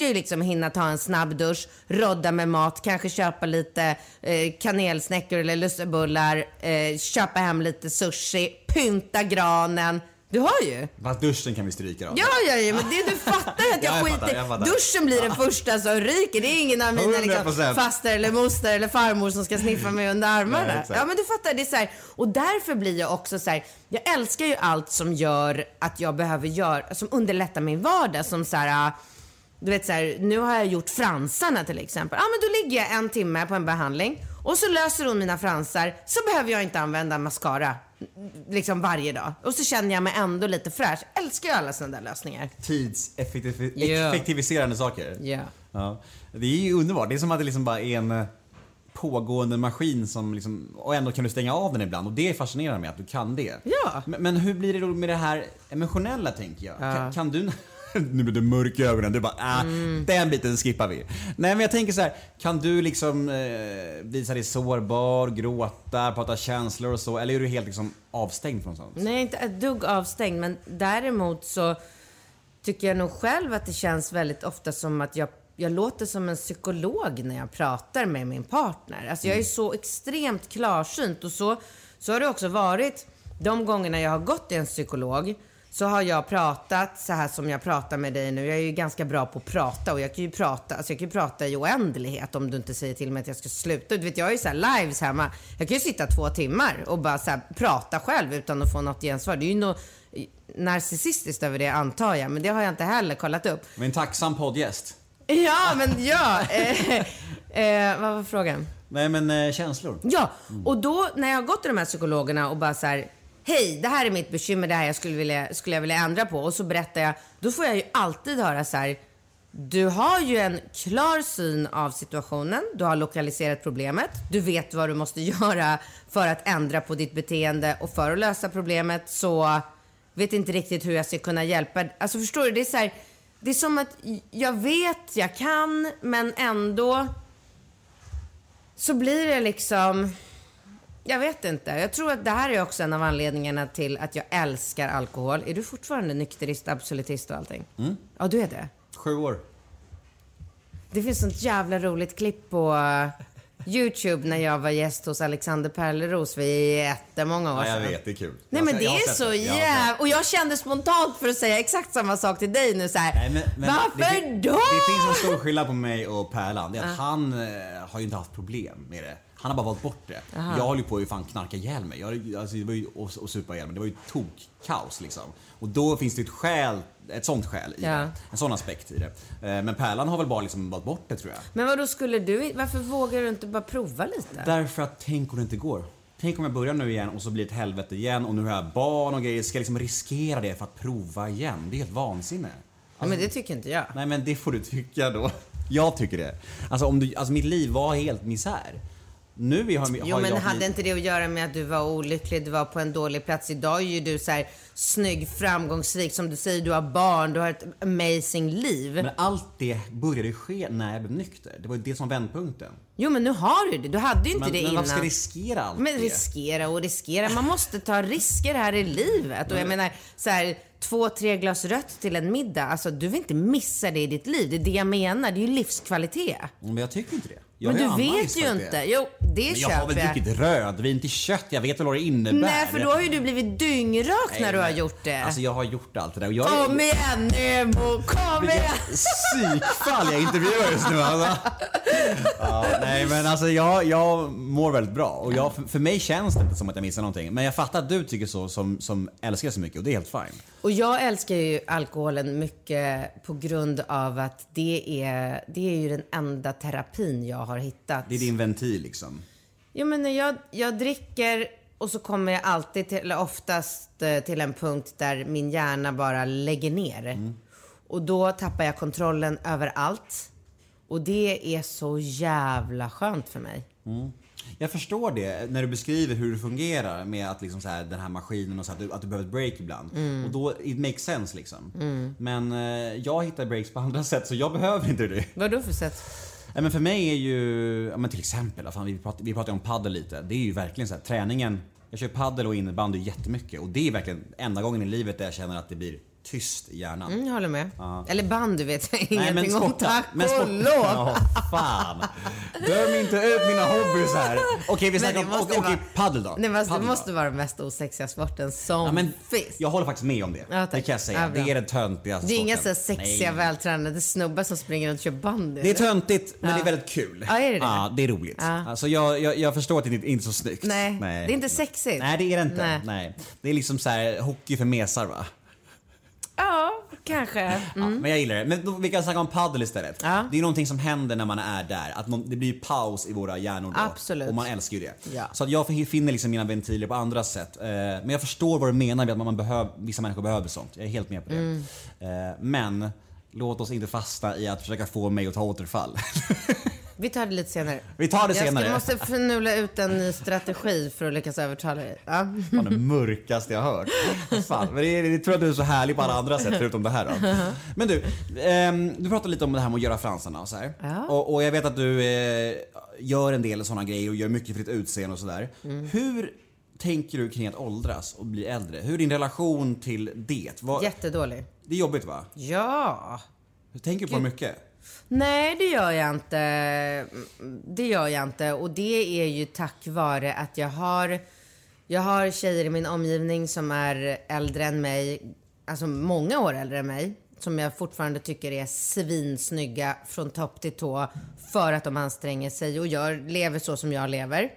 C: jag ju liksom hinna ta en snabb dusch, rodda med mat, kanske köpa lite eh, kanelsnäckor eller lussebullar, eh, köpa hem lite sushi, pynta granen. Du har ju.
B: Fast duschen kan vi stryka då.
C: Ja, ja, ja, men det, du fattar att jag,
B: Ja, jag
C: skiter
B: fattar, jag fattar.
C: Duschen blir det första som ryker. Det är ingen av mina liksom,
B: 100%.
C: faster eller moster eller farmor som ska sniffa mig under armarna.
B: Nej,
C: ja, men du fattar. Det är så här, och därför blir jag också så här, jag älskar ju allt som gör att jag behöver göra, som underlättar min vardag. Som så här, du vet så här, nu har jag gjort fransarna till exempel. Ja, men då ligger jag en timme på en behandling och så löser hon mina fransar så behöver jag inte använda mascara liksom varje dag. Och så känner jag mig ändå lite fräsch. Älskar ju alla sådana där lösningar.
B: Tidseffektiviserande saker.
C: Ja.
B: Ja. Det är ju underbart. Det är som att det liksom bara är en eh, pågående maskin som liksom, och ändå kan du stänga av den ibland och det fascinerar mig att du kan det.
C: Ja.
B: Men, men hur blir det då med det här emotionella tänker jag? Kan, kan du nu blir du mörk i ögonen. Du bara, ah,
C: Mm.
B: den biten skippar vi. Nej men jag tänker så här, kan du liksom eh, visa dig sårbar, gråta, prata känslor och så? Eller är du helt liksom avstängd från sånt?
C: Nej, inte ett dugg avstängd. Men däremot så tycker jag nog själv att det känns väldigt ofta som att jag, jag låter som en psykolog när jag pratar med min partner. Alltså jag är så extremt klarsynt och så, så har det också varit de gångerna jag har gått till en psykolog så har jag pratat så här som jag pratar med dig nu. Jag är ju ganska bra på att prata och jag kan ju prata, alltså jag kan ju prata i oändlighet om du inte säger till mig att jag ska sluta. Du vet, jag har ju så här lives hemma. Jag kan ju sitta två timmar och bara så här prata själv utan att få något gensvar. Det är ju något narcissistiskt över det antar jag, men det har jag inte heller kollat upp.
B: Men en tacksam poddgäst.
C: Ja, men ja. Eh, eh, vad var frågan?
B: Nej men eh, känslor.
C: Ja, och då när jag har gått till de här psykologerna och bara så här, hej, det här är mitt bekymmer, det här jag skulle, vilja, skulle jag vilja ändra på. Och så berättar jag, då får jag ju alltid höra så här, du har ju en klar syn av situationen, du har lokaliserat problemet, du vet vad du måste göra för att ändra på ditt beteende och för att lösa problemet så vet inte riktigt hur jag ska kunna hjälpa. Alltså förstår du, det är så här, det är som att jag vet, jag kan, men ändå så blir det liksom, jag vet inte. Jag tror att det här är också en av anledningarna till att jag älskar alkohol. Är du fortfarande nykterist, absolutist och allting?
B: Mm.
C: Ja, du är det.
B: Sju år.
C: Det finns sånt jävla roligt klipp på YouTube när jag var gäst hos Alexander Perleros för jättemånga år
B: Ja, jag
C: sedan.
B: vet, det är kul.
C: Nej men det är så jävla... Och jag kände spontant för att säga exakt samma sak till dig nu så här.
B: Nej, men, men
C: Varför
B: det,
C: då?
B: Det finns en stor skillnad på mig och Pärlan. Det är att han eh, har ju inte haft problem med det. Han har bara valt bort det. Jag höll ju på att fan knarka ihjäl mig. Jag, alltså, det var ju, och, och supa ihjäl mig. Det var ju tokkaos liksom. Och då finns det ett skäl, ett sånt skäl i
C: Ja.
B: det. En sån aspekt i det. Eh, Men Pärlan har väl bara liksom valt bort det tror jag.
C: Men vad då skulle du... Varför vågar du inte bara prova lite?
B: Därför att tänk om det inte går. Tänk om jag börjar nu igen och så blir det ett helvete igen och nu har jag barn och grejer. Ska jag liksom riskera det för att prova igen? Det är helt vansinne.
C: Ja, men det tycker inte jag.
B: Nej men det får du tycka då. Jag tycker det. Alltså, om du, alltså mitt liv var helt misär. Nu har, har
C: Jo men
B: jag
C: hade inte det att göra med att du var olycklig, du var på en dålig plats. Idag är ju du så här snygg, framgångsrik, som du säger, du har barn, du har ett amazing liv.
B: Men allt det började ju ske när jag blev nykter. Det var ju det som var vändpunkten.
C: Jo men nu har du det, du hade ju inte
B: Men,
C: det
B: men
C: innan.
B: varför ska jag riskera allt
C: Men riskera och riskera. Man måste ta risker här i livet. Och jag menar, så här, två, tre glas rött till en middag. Alltså, du vill inte missa det i ditt liv. Det är det jag menar. Det är ju livskvalitet.
B: Men jag tycker inte det. Jag
C: men
B: har
C: du vet ju inte. Jo, det
B: Men jag har väl
C: köper jag.
B: druckit rödvin till kött. Jag vet väl vad det innebär.
C: Nej, för då har ju du blivit dyngrak när du har gjort det.
B: Alltså jag har gjort allt det där. Jag är-
C: Kom igen Nemo, kom igen!
B: psykfall jag intervjuar just nu alltså. ja, Nej men alltså jag, jag mår väldigt bra och jag, för, för mig känns det inte som att jag missar någonting. Men jag fattar att du tycker så som, som älskar så mycket och det är helt fine.
C: Och jag älskar ju alkoholen mycket på grund av att det är, det är ju den enda terapin jag har hittat.
B: Det är din ventil liksom.
C: Jo men när jag, jag dricker och så kommer jag alltid till, eller oftast eh, till en punkt där min hjärna bara lägger ner. Och då tappar jag kontrollen över allt. Och det är så jävla skönt för mig.
B: Jag förstår det när du beskriver hur det fungerar med att liksom så här, den här maskinen och så att du, att du behöver ett break ibland. Och då, it makes sense liksom. Men eh, jag hittar breaks på andra sätt så jag behöver inte det.
C: Vad då för sätt?
B: Nej, men för mig är ju, ja, men till exempel, fan, vi pratar, vi pratar om paddel lite. Det är ju verkligen så här, träningen. Jag kör paddel och innebandy jättemycket och det är verkligen enda gången i livet där jag känner att det blir tyst i hjärnan.
C: Mm, jag håller med. Eller bandy vet jag
B: Nej,
C: ingenting om. Tack
B: men
C: och lov!
B: Ja, fan. Döm inte ut mina hobbys här. Okej, vi snackar
C: det
B: om,
C: måste
B: okej,
C: vara-
B: paddel då.
C: Nej, men alltså, det måste vara den mest osexiga sporten som
B: Ja, men
C: finns.
B: jag håller faktiskt med om det.
C: Ja,
B: det kan jag säga.
C: Ja,
B: det är den töntigaste
C: Det är inga så sexiga,
B: Nej.
C: vältränade snubbar som springer runt och kör bandy.
B: Det är töntigt, men
C: Ja.
B: det är väldigt kul.
C: Ja, är det det?
B: Ja, det är roligt.
C: Ja.
B: Alltså, jag, jag, jag förstår att det inte är så snyggt.
C: Nej, det är inte sexigt.
B: Nej, det är det inte.
C: Nej.
B: Nej. Det är liksom så här hockey för mesar va?
C: Kanske.
B: Ja, men jag gillar det. Men då, vi kan snacka om paddel istället.
C: Mm. Ja.
B: Det är någonting som händer när man är där. Att någon, det blir paus i våra hjärnor då.
C: Absolut.
B: Och man älskar ju det.
C: Ja.
B: Så att jag finner liksom mina ventiler på andra sätt. Eh, men jag förstår vad du menar med att man behöver, vissa människor behöver sånt. Jag är helt med på det.
C: Mm.
B: Eh, men låt oss inte fastna i att försöka få mig att ta återfall.
C: Vi tar det lite senare.
B: Vi tar det
C: jag
B: senare.
C: Jag måste förnula ut en ny strategi för att lyckas övertala dig. Ja.
B: Fan, det mörkaste jag hört. Fan, men det, det tror att du är så härlig på alla andra sätt förutom det här då. Men du, ehm, du pratade lite om det här med att göra fransarna och så här.
C: Ja.
B: Och, och jag vet att du eh, gör en del sådana grejer och gör mycket för ditt utseende och sådär.
C: Mm.
B: Hur tänker du kring att åldras och bli äldre? Hur är din relation till det? Vad,
C: Jättedålig.
B: det är jobbigt va?
C: Ja.
B: Tänker du på det mycket?
C: Nej, det gör jag inte. Det gör jag inte. Och det är ju tack vare att jag har, jag har tjejer i min omgivning som är äldre än mig, alltså många år äldre än mig, som jag fortfarande tycker är svinsnygga från topp till tå för att de anstränger sig och gör, lever så som jag lever.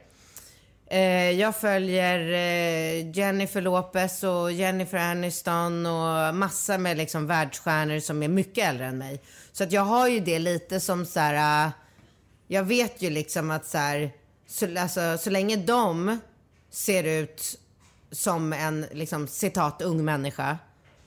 C: Eh, jag följer eh, Jennifer Lopez och Jennifer Aniston och massa med liksom världsstjärnor som är mycket äldre än mig. Så att jag har ju det lite som så här. Äh, jag vet ju liksom att så här, så, alltså, så länge de ser ut som en liksom citat ung människa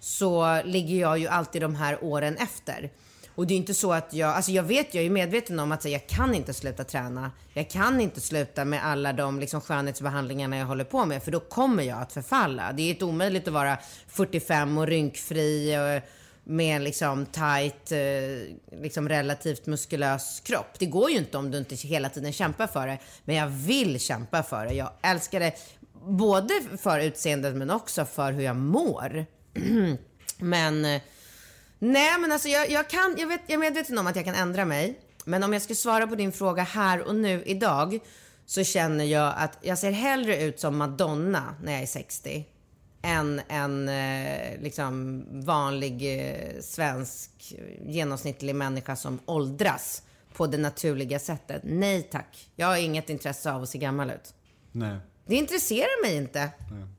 C: så ligger jag ju alltid de här åren efter. Och det är inte så att jag, alltså jag vet, jag är medveten om att här, jag kan inte sluta träna. Jag kan inte sluta med alla de liksom, skönhetsbehandlingarna jag håller på med, för då kommer jag att förfalla. Det är ett omöjligt att vara 45 och rynkfri och med en liksom tight, eh, liksom relativt muskulös kropp. Det går ju inte om du inte hela tiden kämpar för det. Men jag vill kämpa för det. Jag älskar det. Både för utseendet men också för hur jag mår. men eh, nej, men alltså jag, jag kan, jag, vet, jag är medveten om att jag kan ändra mig. Men om jag ska svara på din fråga här och nu idag så känner jag att jag ser hellre ut som Madonna när jag är 60 än en eh, liksom vanlig eh, svensk genomsnittlig människa som åldras på det naturliga sättet. Nej tack, jag har inget intresse av att se gammal ut.
B: Nej.
C: Det intresserar mig inte.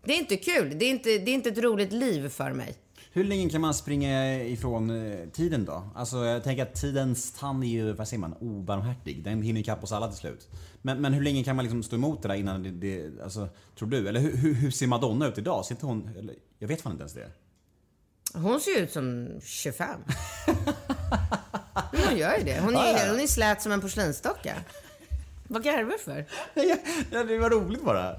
C: Det är inte kul. Det är inte, det är inte ett roligt liv för mig.
B: Hur länge kan man springa ifrån eh, tiden då? Alltså jag tänker att tidens tand är ju, vad säger man, obarmhärtig. Den hinner ikapp oss alla till slut. Men, men hur länge kan man liksom stå emot det där innan det, det alltså, tror du? Eller hur, hur, hur ser Madonna ut idag? Ser inte hon, eller, jag vet fan inte ens det.
C: Hon ser ut som 25. Men hon gör ju det. Hon är, hon är slät som en porslinsdocka. Vad garvar du för?
B: ja, det var roligt bara.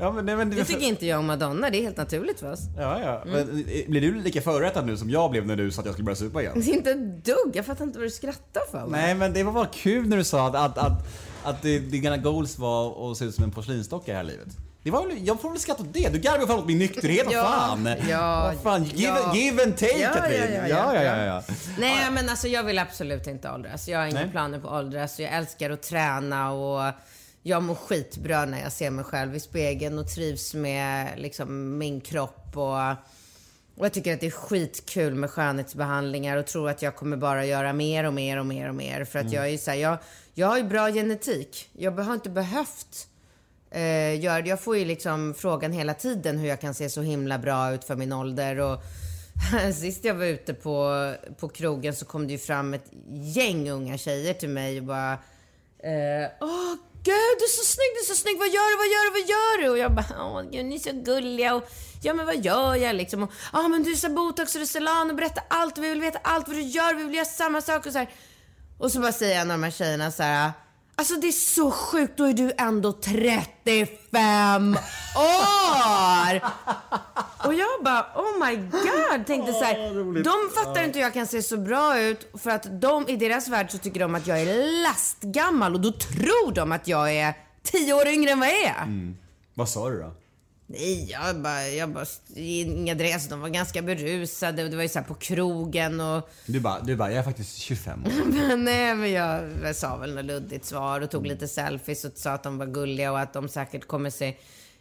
B: Ja, men, nej, men,
C: Det tycker inte jag om Madonna. Det är helt naturligt för oss.
B: Ja, ja. Men, eh, blir du lika förrättad nu som jag blev när du sa att jag skulle börja supa igen?
C: Det är inte ett dugg. Jag fattar inte vad du skrattar för.
B: Nej, men det var bara kul när du sa att, att, att, att dina goals var att se ut som en porslinsdocka i det här livet. Det var väl, jag får väl skratta åt det. Du garvar fan åt min nykterhet,
C: Ja,
B: fan!
C: ja,
B: fan, give,
C: ja.
B: give and take
C: Ja,
B: Katrin!
C: ja, ja,
B: ja,
C: ja. Nej, men alltså jag vill absolut inte åldras. Jag har inga
B: Nej.
C: planer på att åldras. Jag älskar att träna och jag mår skitbra när jag ser mig själv i spegeln och trivs med liksom min kropp och och jag tycker att det är skitkul med skönhetsbehandlingar och tror att jag kommer bara göra mer och mer och mer och mer. För att jag är så här, jag, jag har ju bra genetik. Jag har inte behövt eh, gör det. Jag får ju liksom frågan hela tiden hur jag kan se så himla bra ut för min ålder. Och sist jag var ute på, på krogen så kom det ju fram ett gäng unga tjejer till mig och bara eh, Åh gud, du är så snygg, du är så snygg, vad gör du, vad gör du, vad gör du? Och jag bara, åh gud, ni är så gulliga och ja men vad gör jag liksom? Och, ja men du är botox och Restylane och berätta allt, vi vill veta allt vad du gör, vi vill göra samma sak och så här. Och så bara säger en av de här tjejerna så här. Alltså det är så sjukt, då är du ändå 35 år! Och jag bara, oh my god, tänkte så här. De fattar inte hur jag kan se så bra ut för att de, i deras värld så tycker de att jag är lastgammal och då tror de att jag är 10 år yngre än vad jag är.
B: Vad sa du då?
C: Nej, jag bara, jag bara, inga dres, de var ganska berusade och det var ju så här på krogen och
B: Du bara, du bara, jag är faktiskt 25 år.
C: Men nej, men jag, jag sa väl något luddigt svar och tog lite selfies och sa att de var gulliga och att de säkert kommer se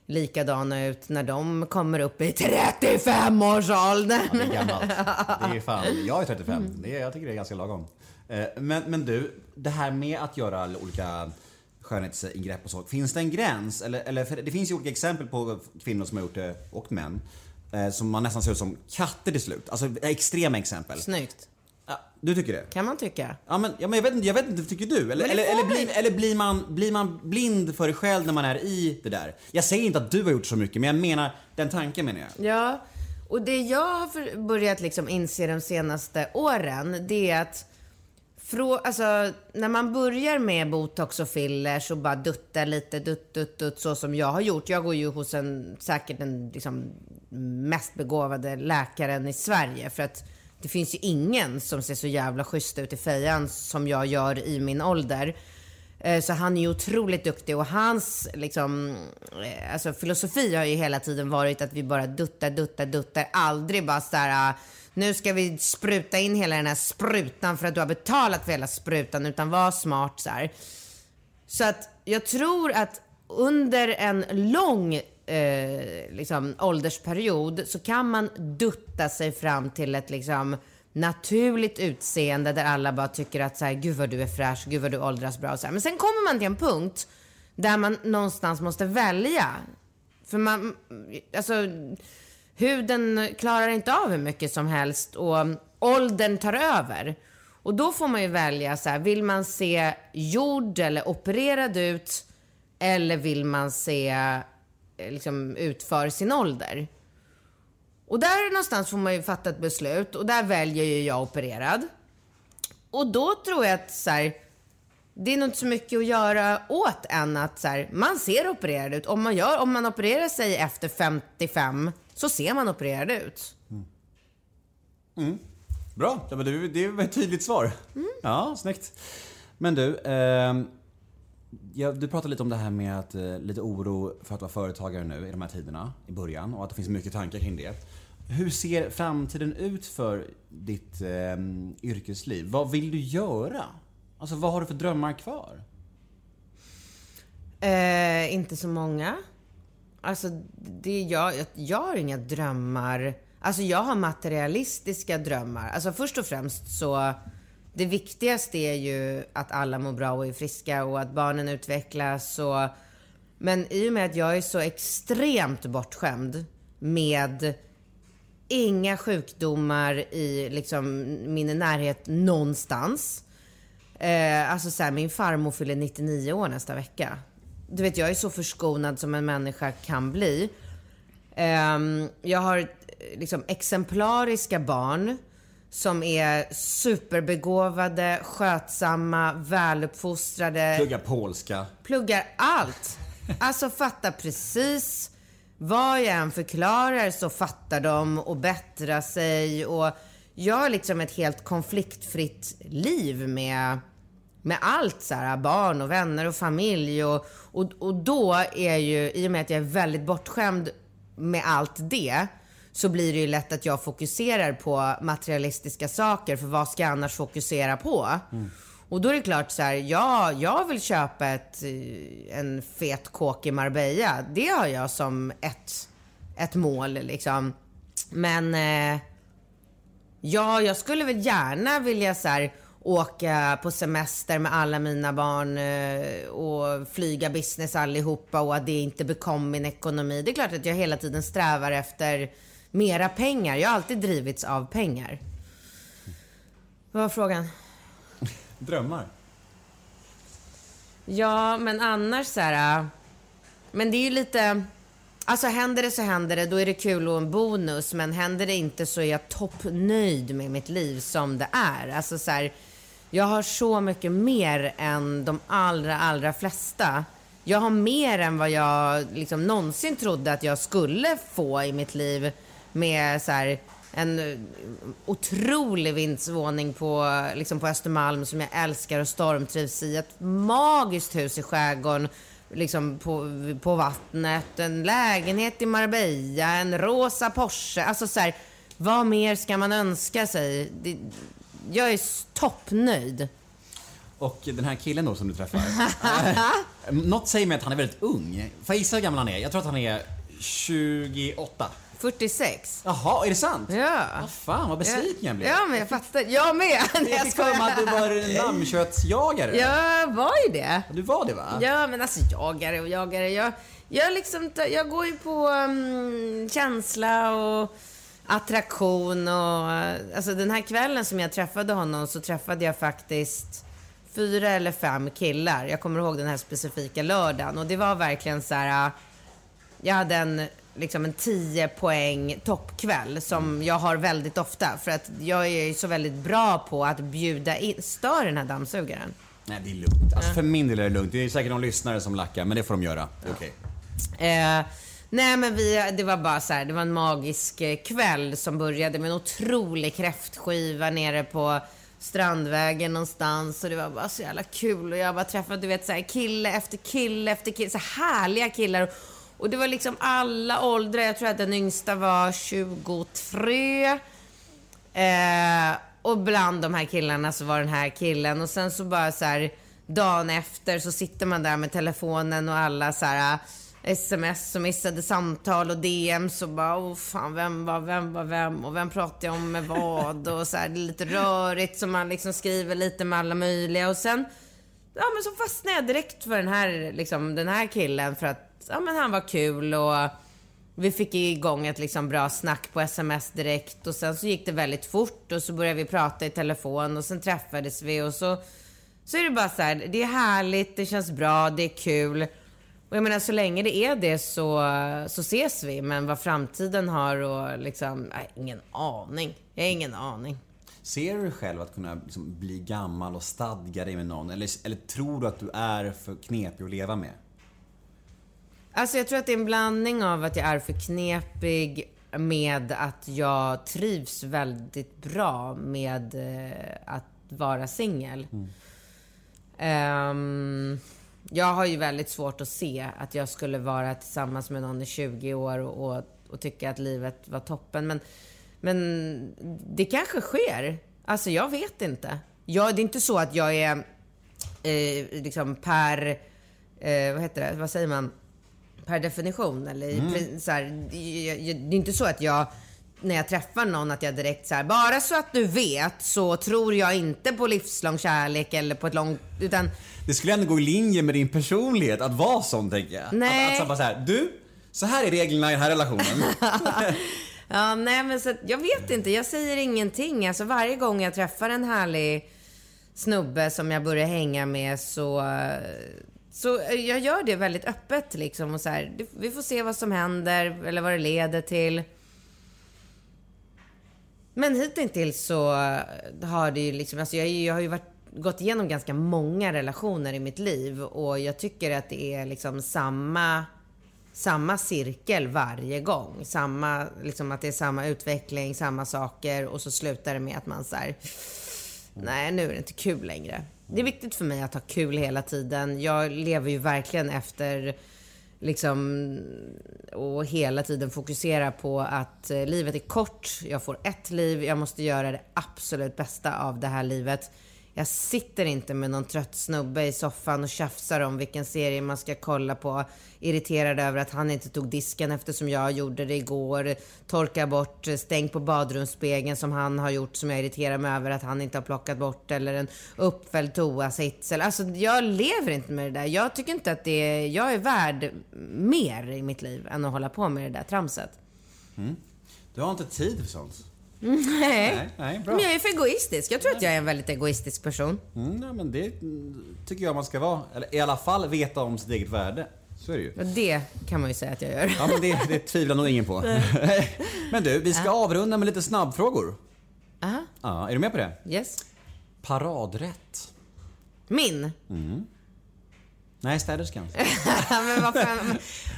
C: likadana ut när de kommer upp i 35-årsåldern.
B: Det är gammalt. Det är fan, jag är 35. Det är, jag tycker det är ganska lagom. Eh, Men, men du, det här med att göra olika skönhetsingrepp och så. Finns det en gräns? Eller, eller, det finns ju olika exempel på kvinnor som har gjort det, och män. eh, Som man nästan ser ut som katter till slut. Alltså extrema exempel.
C: Snyggt,
B: Ja, du tycker det?
C: kan man tycka.
B: Ja men, ja, men jag, vet inte, jag vet inte, tycker du? Eller, eller, eller, blir, eller blir, man, blir man blind för det själv när man är i det där? Jag säger inte att du har gjort så mycket, men jag menar den tanken menar jag.
C: Ja, och det jag har börjat liksom inse de senaste åren, det är att frå, alltså, när man börjar med botox och fillers och bara duttar lite, dutt, dutt, dutt, så som jag har gjort. Jag går ju hos en, säkert den liksom, mest begåvade läkaren i Sverige. För att det finns ju ingen som ser så jävla schysst ut i fejan som jag gör i min ålder. Eh, så han är ju otroligt duktig och hans liksom, eh, alltså filosofi har ju hela tiden varit att vi bara duttar, duttar, duttar. Aldrig bara så här, ah, nu ska vi spruta in hela den här sprutan för att du har betalat för hela sprutan, utan var smart så här. Så att jag tror att under en lång eh, liksom, åldersperiod så kan man dutta sig fram till ett liksom, naturligt utseende där alla bara tycker att så här, gud vad du är fräsch, gud vad du åldras bra. och Så här. Men sen kommer man till en punkt där man någonstans måste välja. För man, alltså huden klarar inte av hur mycket som helst och åldern tar över. Och då får man ju välja så här, vill man se gjord eller opererad ut eller vill man se eh, liksom ut för sin ålder? Och där någonstans får man ju fatta ett beslut och där väljer ju jag opererad. och då tror jag att så här, det är nog inte så mycket att göra åt än att så här, man ser opererad ut. Om man, gör, om man opererar sig efter 55 så ser man opererad ut.
B: Bra, ja, men det, det var ett tydligt svar. Ja, snyggt. Men du, ehm, ja, du pratade lite om det här med att, eh, lite oro för att vara företagare nu i de här tiderna i början och att det finns mycket tankar kring det. Hur ser framtiden ut för ditt ehm, yrkesliv? Vad vill du göra? Alltså vad har du för drömmar kvar?
C: Eh, inte så många. Alltså, det, jag, jag, jag har inga drömmar. Alltså, jag har materialistiska drömmar. Alltså, först och främst så... Det viktigaste är ju att alla mår bra och är friska och att barnen utvecklas och... Men i och med att jag är så extremt bortskämd med inga sjukdomar i liksom min närhet någonstans. Eh, alltså så här, min farmor fyller 99 år nästa vecka. Du vet, jag är så förskonad som en människa kan bli. Ehm, jag har liksom exemplariska barn som är superbegåvade, skötsamma, väluppfostrade
B: Plugga polska.
C: pluggar allt. Alltså fattar precis vad jag än förklarar så fattar de och bättrar sig. Och jag har liksom ett helt konfliktfritt liv med, med allt så här, barn och vänner och familj. Och, och, och då är ju, i och med att jag är väldigt bortskämd med allt det, så blir det ju lätt att jag fokuserar på materialistiska saker. För vad ska jag annars fokusera på? Och då är det klart så här, ja, jag vill köpa ett, eh, en fet kåk i Marbella. Det har jag som ett, ett mål liksom. Men eh, ja, jag skulle väl gärna vilja så här, åka på semester med alla mina barn eh, och flyga business allihopa och att det inte bekom min ekonomi. Det är klart att jag hela tiden strävar efter mera pengar. Jag har alltid drivits av pengar. Vad var frågan?
B: Drömmar.
C: Ja, men annars så här... äh, Men det är ju lite... Alltså händer det så händer det, då är det kul och en bonus. Men händer det inte så är jag toppnöjd med mitt liv som det är. Alltså så här, jag har så mycket mer än de allra, allra flesta. Jag har mer än vad jag liksom någonsin trodde att jag skulle få i mitt liv. Med så här, en eh, otrolig vindsvåning på, liksom på Östermalm som jag älskar och stormtrivs i. Ett magiskt hus i skärgården, liksom på, på vattnet. En lägenhet i Marbella, en rosa Porsche. Alltså så här, vad mer ska man önska sig? Det, jag är toppnöjd.
B: Och den här killen då som du träffar. eh, något säger mig att han är väldigt ung. Får jag gissa hur gammal han är? Jag tror att han är 28.
C: 46.
B: Jaha, är det sant?
C: Ja.
B: Vad fan, vad besviken jag blev.
C: Ja, men jag fattar. Jag med. Nej,
B: jag fick för mig att du var lammköttsjagare.
C: Jag var ju det.
B: Du var det va?
C: Ja, men alltså jagare och jagare. Jag, jag, liksom, jag går ju på um, känsla och attraktion och... Alltså den här kvällen som jag träffade honom så träffade jag faktiskt fyra eller fem killar. Jag kommer ihåg den här specifika lördagen och det var verkligen så här... Jag hade en, liksom en 10 poäng toppkväll som jag har väldigt ofta. För att jag är ju så väldigt bra på att bjuda in. Stör den här dammsugaren?
B: Nej, det är lugnt. Alltså, för min del är det lugnt. Det är säkert någon lyssnare som lackar, men det får de göra. Är Okej.
C: Eh, nej men vi, det var bara så här, det var en magisk eh, kväll som började med en otrolig kräftskiva nere på Strandvägen någonstans och det var bara så jävla kul och jag bara träffade du vet så här, kille efter kille efter kille, så här härliga killar. Och det var liksom alla åldrar, jag tror att den yngsta var 23. Eh, och bland de här killarna så var den här killen och sen så bara så här dagen efter så sitter man där med telefonen och alla så här sms och missade samtal och DM så bara oh fan vem var vem var vem? Och vem pratade jag om med vad? Och så här det är lite rörigt så man liksom skriver lite med alla möjliga. Och sen ja men så fastnade jag direkt för den här liksom den här killen för att ja men han var kul och vi fick igång ett liksom bra snack på sms direkt. Och sen så gick det väldigt fort och så började vi prata i telefon och sen träffades vi och så, så är det bara så här, det är härligt, det känns bra, det är kul. Och jag menar så länge det är det så, så ses vi, men vad framtiden har och liksom, nej, ingen aning. Jag har ingen aning.
B: Ser du själv att kunna liksom bli gammal och stadga dig med någon? Eller, eller tror du att du är för knepig att leva med?
C: Alltså jag tror att det är en blandning av att jag är för knepig med att jag trivs väldigt bra med eh, att vara singel. Ehm, jag har ju väldigt svårt att se att jag skulle vara tillsammans med någon i 20 år och, och, och tycka att livet var toppen. Men, men det kanske sker. Alltså jag vet inte. Jag, det är inte så att jag är eh, liksom per, eh, vad heter det, vad säger man? Per definition eller prin- så här, jag- Det är inte så att jag när jag träffar någon att jag direkt så här, bara så att du vet så tror jag inte på livslång kärlek eller på ett långt, utan
B: Det skulle ändå gå i linje med din personlighet att vara sån, tänker jag.
C: Nej.
B: Att, att så bara så här, du, så här är reglerna i den här relationen.
C: Ja, nej men så jag vet inte. Jag säger ingenting. Alltså varje gång jag träffar en härlig snubbe som jag börjar hänga med så, så jag gör det väldigt öppet liksom och så här, vi får se vad som händer eller vad det leder till. Men hittills så har det ju liksom, alltså jag, jag har ju varit, gått igenom ganska många relationer i mitt liv och jag tycker att det är liksom samma samma cirkel varje gång. Samma, liksom att det är samma utveckling, samma saker och så slutar det med att man säger nej nu är det inte kul längre. Det är viktigt för mig att ha kul hela tiden. Jag lever ju verkligen efter liksom och hela tiden fokusera på att eh, livet är kort. Jag får ett liv. Jag måste göra det absolut bästa av det här livet. Jag sitter inte med någon trött snubbe i soffan och tjafsar om vilken serie man ska kolla på. Irriterad över att han inte tog disken eftersom jag gjorde det igår. Torka bort eh, stäng på badrumsspegeln som han har gjort som jag irriterar mig över att han inte har plockat bort. Eller en uppfälld toasits. Alltså jag lever inte med det där. Jag tycker inte att det är, jag är värd mer i mitt liv än att hålla på med det där tramset. Mm.
B: Du har inte tid för sånt.
C: Nej.
B: Nej, nej, bra.
C: Men jag är för egoistisk. Jag tror att jag är en väldigt egoistisk person.
B: Mm, ja, men det mm, tycker jag man ska vara. Eller i alla fall veta om sitt eget värde. Så är det ju.
C: Och det kan man ju säga att jag gör.
B: Ja, men det, det tvivlar nog ingen på. men du, vi ska avrunda med lite snabbfrågor.
C: Aha,
B: Ja, är du med på det?
C: yes.
B: Paradrätt?
C: Min?
B: Nej, städerskan.
C: men vad fan.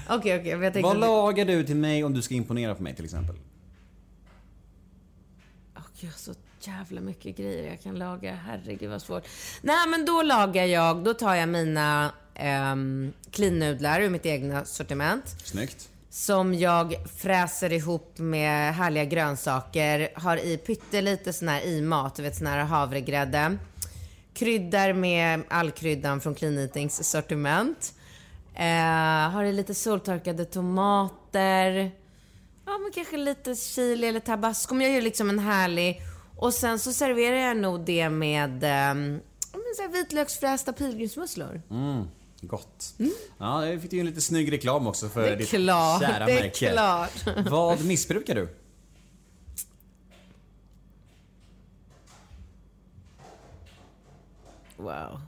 C: Okej, okej. jag tänkte...
B: Vad lagar du till mig om du ska imponera på mig till exempel?
C: Jag har så jävla mycket grejer jag kan laga. Herregud vad svårt. Nej, men då lagar jag, då tar jag mina um, clean-nudlar ur mitt egna sortiment.
B: Snyggt.
C: Som jag fräser ihop med härliga grönsaker. Har i pyttelite sån här i mat, du vet sån här havregrädde. Kryddar med all kryddan från Clean Eatings sortiment. Eh, har i lite soltorkade tomater. Ja, men kanske lite chili eller tabasco. Men jag gör liksom en härlig... Och sen så serverar jag nog det med så här vitlöksfrästa pilgrimsmusslor.
B: Gott. Ja, det fick du ju en lite snygg reklam också för
C: Det är
B: ditt
C: klart,
B: kära
C: det är
B: märke.
C: klart.
B: Vad missbrukar du?
C: Wow.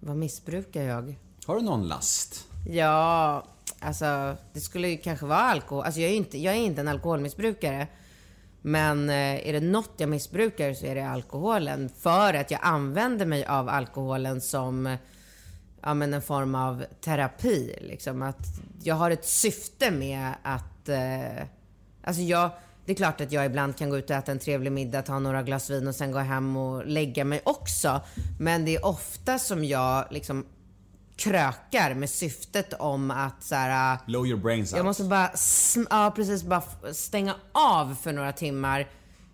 C: Vad missbrukar jag?
B: Har du någon last?
C: Ja, alltså det skulle ju kanske vara alkohol. Alltså jag är ju inte, jag är inte en alkoholmissbrukare. Men eh, är det något jag missbrukar så är det alkoholen. För att jag använder mig av alkoholen som ja, men en form av terapi. Liksom. Att jag har ett syfte med att... Eh, alltså jag, det är klart att jag ibland kan gå ut och äta en trevlig middag, ta några glas vin och sen gå hem och lägga mig också. Men det är ofta som jag liksom krökar med syftet om att så här,
B: Blow your brains out.
C: jag måste bara, ja, precis, bara stänga av för några timmar.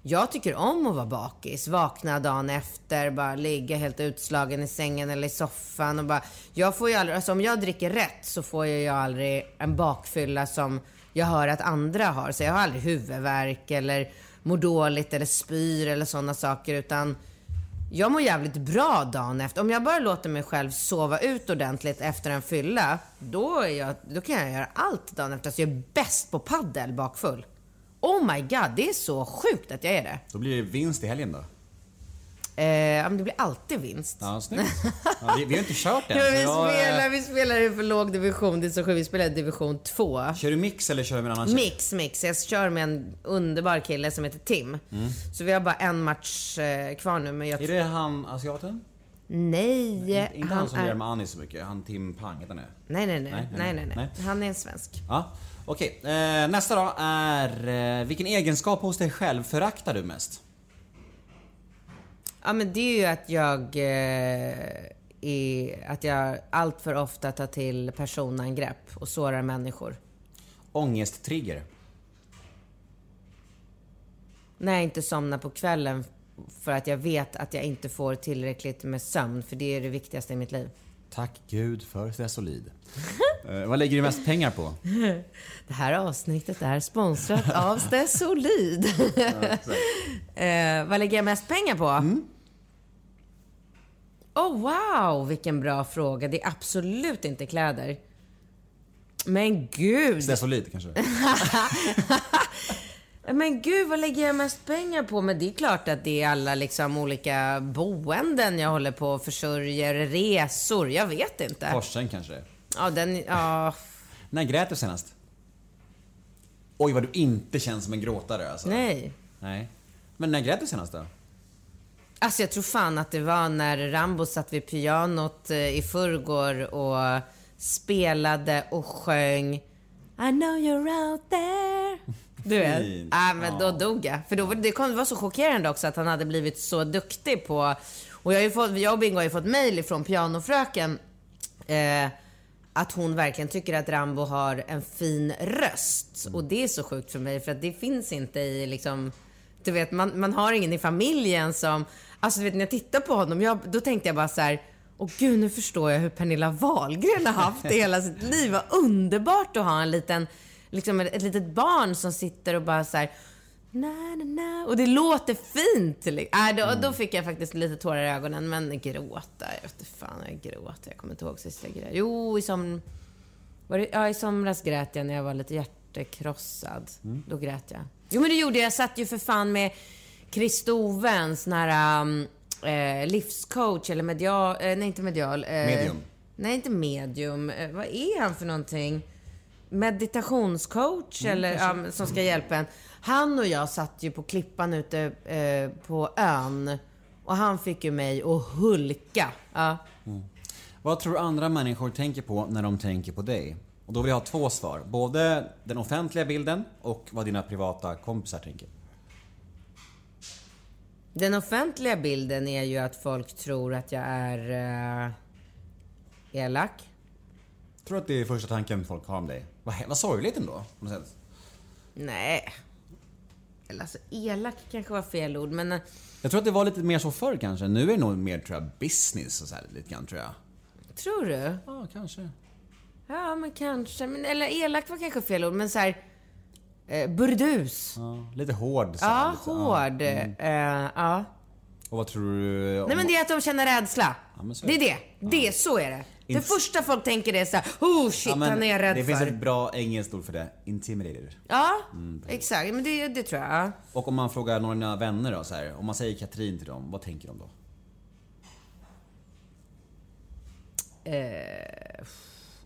C: Jag tycker om att vara bakis, vakna dagen efter, bara ligga helt utslagen i sängen eller i soffan och bara... Jag får ju aldrig, alltså om jag dricker rätt så får jag aldrig en bakfylla som jag hör att andra har. Så jag har aldrig huvudvärk eller mår dåligt eller spyr eller sådana saker utan jag mår jävligt bra dagen efter. Om jag bara låter mig själv sova ut ordentligt efter en fylla, då, är jag, då kan jag göra allt dagen efter. Så jag är bäst på paddel bakfull. Oh my god, det är så sjukt att jag är det.
B: Då blir det vinst i helgen då.
C: Eh, men det blir alltid vinst.
B: Ja, snyggt. Ja, vi, vi har inte kört än.
C: Ja,
B: så
C: vi,
B: jag, eh,
C: spelar, vi spelar i för låg division. Det är så sjukt. Vi spelar division 2.
B: Kör du mix eller kör du med en annan tjej?
C: Mix, mix. Jag kör med en underbar kille som heter Tim. Så vi har bara en match eh, kvar nu. Men jag
B: Är det han asiaten?
C: Nej,
B: Inte han, som
C: är...
B: gör med Annie så mycket. Han Tim Pang, heter han?
C: Nej, nej, nej.
B: Nej,
C: Nej,
B: nej,
C: nej, nej. Han är en svensk.
B: Ja, okej. Eh, nästa då är... Eh, vilken egenskap hos dig själv föraktar du mest?
C: Ja, men det är ju att jag eh, är, att jag allt för ofta tar till personangrepp och sårar människor.
B: Ångesttrigger.
C: När jag inte somnar på kvällen för att jag vet att jag inte får tillräckligt med sömn, för det är det viktigaste i mitt liv.
B: Tack gud för Stesolid. eh, vad lägger du mest pengar på?
C: Det här avsnittet är sponsrat av Stesolid. eh, vad lägger jag mest pengar på? Oh wow, vilken bra fråga. Det är absolut inte kläder. Men gud.
B: Stesolid kanske?
C: Men gud, vad lägger jag mest pengar på? Men det är klart att det är alla liksom olika boenden jag håller på och försörjer, resor. Jag vet inte.
B: Porschen kanske?
C: Ja, den, ja,
B: När grät du senast? Oj vad du inte känns som en gråtare alltså.
C: nej.
B: Nej. Men när grät du senast då?
C: Alltså jag tror fan att det var när Rambo satt vid pianot eh, i förrgår och spelade och sjöng I know you're out there. Du vet? Ja, men då dog jag. För då var det, kom- det var så chockerande också att han hade blivit så duktig på... Och jag, har ju fått, jag och Bingo har ju fått mail från pianofröken eh, att hon verkligen tycker att Rambo har en fin röst. Och det är så sjukt för mig för att det finns inte i liksom... Du vet, man, man har ingen i familjen som... Alltså du vet, när jag tittar på honom, jag, då tänkte jag bara så här... Åh gud, nu förstår jag hur Pernilla Wahlgren har haft det hela sitt liv. Vad underbart att ha en liten, liksom ett, ett litet barn som sitter och bara så här... Na, na, na. Och det låter fint. Äh, då, då fick jag faktiskt lite tårar i ögonen. Men gråta, jag vet inte fan jag gråter. Jag kommer inte ihåg sist jag grät. Jo, i, som, var det, ja, i somras grät jag när jag var lite hjärtekrossad. Då grät jag. Jo, men det gjorde jag. Jag satt ju för fan med Kristove, en sån här um, eh, livscoach, eller medial, eh, nej inte medial. Eh,
B: Medium.
C: Nej, inte medium. Eh, vad är han för någonting? Meditationscoach eller ja, som ska hjälpa en. Han och jag satt ju på klippan ute eh, på ön. Och han fick ju mig att hulka. Ja.
B: Vad tror du andra människor tänker på när de tänker på dig? Och då vill jag ha två svar. Både den offentliga bilden och vad dina privata kompisar tänker.
C: Den offentliga bilden är ju att folk tror att jag är eh, elak.
B: Tror du att det är första tanken folk har om dig? Vad, vad sorgligt ändå, på något sätt.
C: Nej. Eller alltså elak kanske var fel ord, men eh,
B: Jag tror att det var lite mer så förr kanske. Nu är det nog mer, tror jag, business och så här lite grann, tror jag.
C: tror du?
B: Ja, kanske.
C: Ja, men kanske. Men, eller elak var kanske fel ord, men så här... Eh, burdus.
B: Ja, lite hård så här,
C: Ja,
B: lite,
C: hård. Eh, ja.
B: Och vad tror du om...
C: Nej men det är att de känner rädsla.
B: Ja,
C: det
B: är det.
C: det. Det, så är det. Det
B: Int-
C: första folk tänker är såhär, oh shit,
B: Ja,
C: han är rädd
B: Det
C: för.
B: finns ett bra engelskt ord för det. Intimidated.
C: Ja,
B: Mm,
C: exakt. Men det, det tror jag. ja.
B: Och om man frågar några av dina vänner då, så här, om man säger Katrin till dem, vad tänker de då?
C: Eh,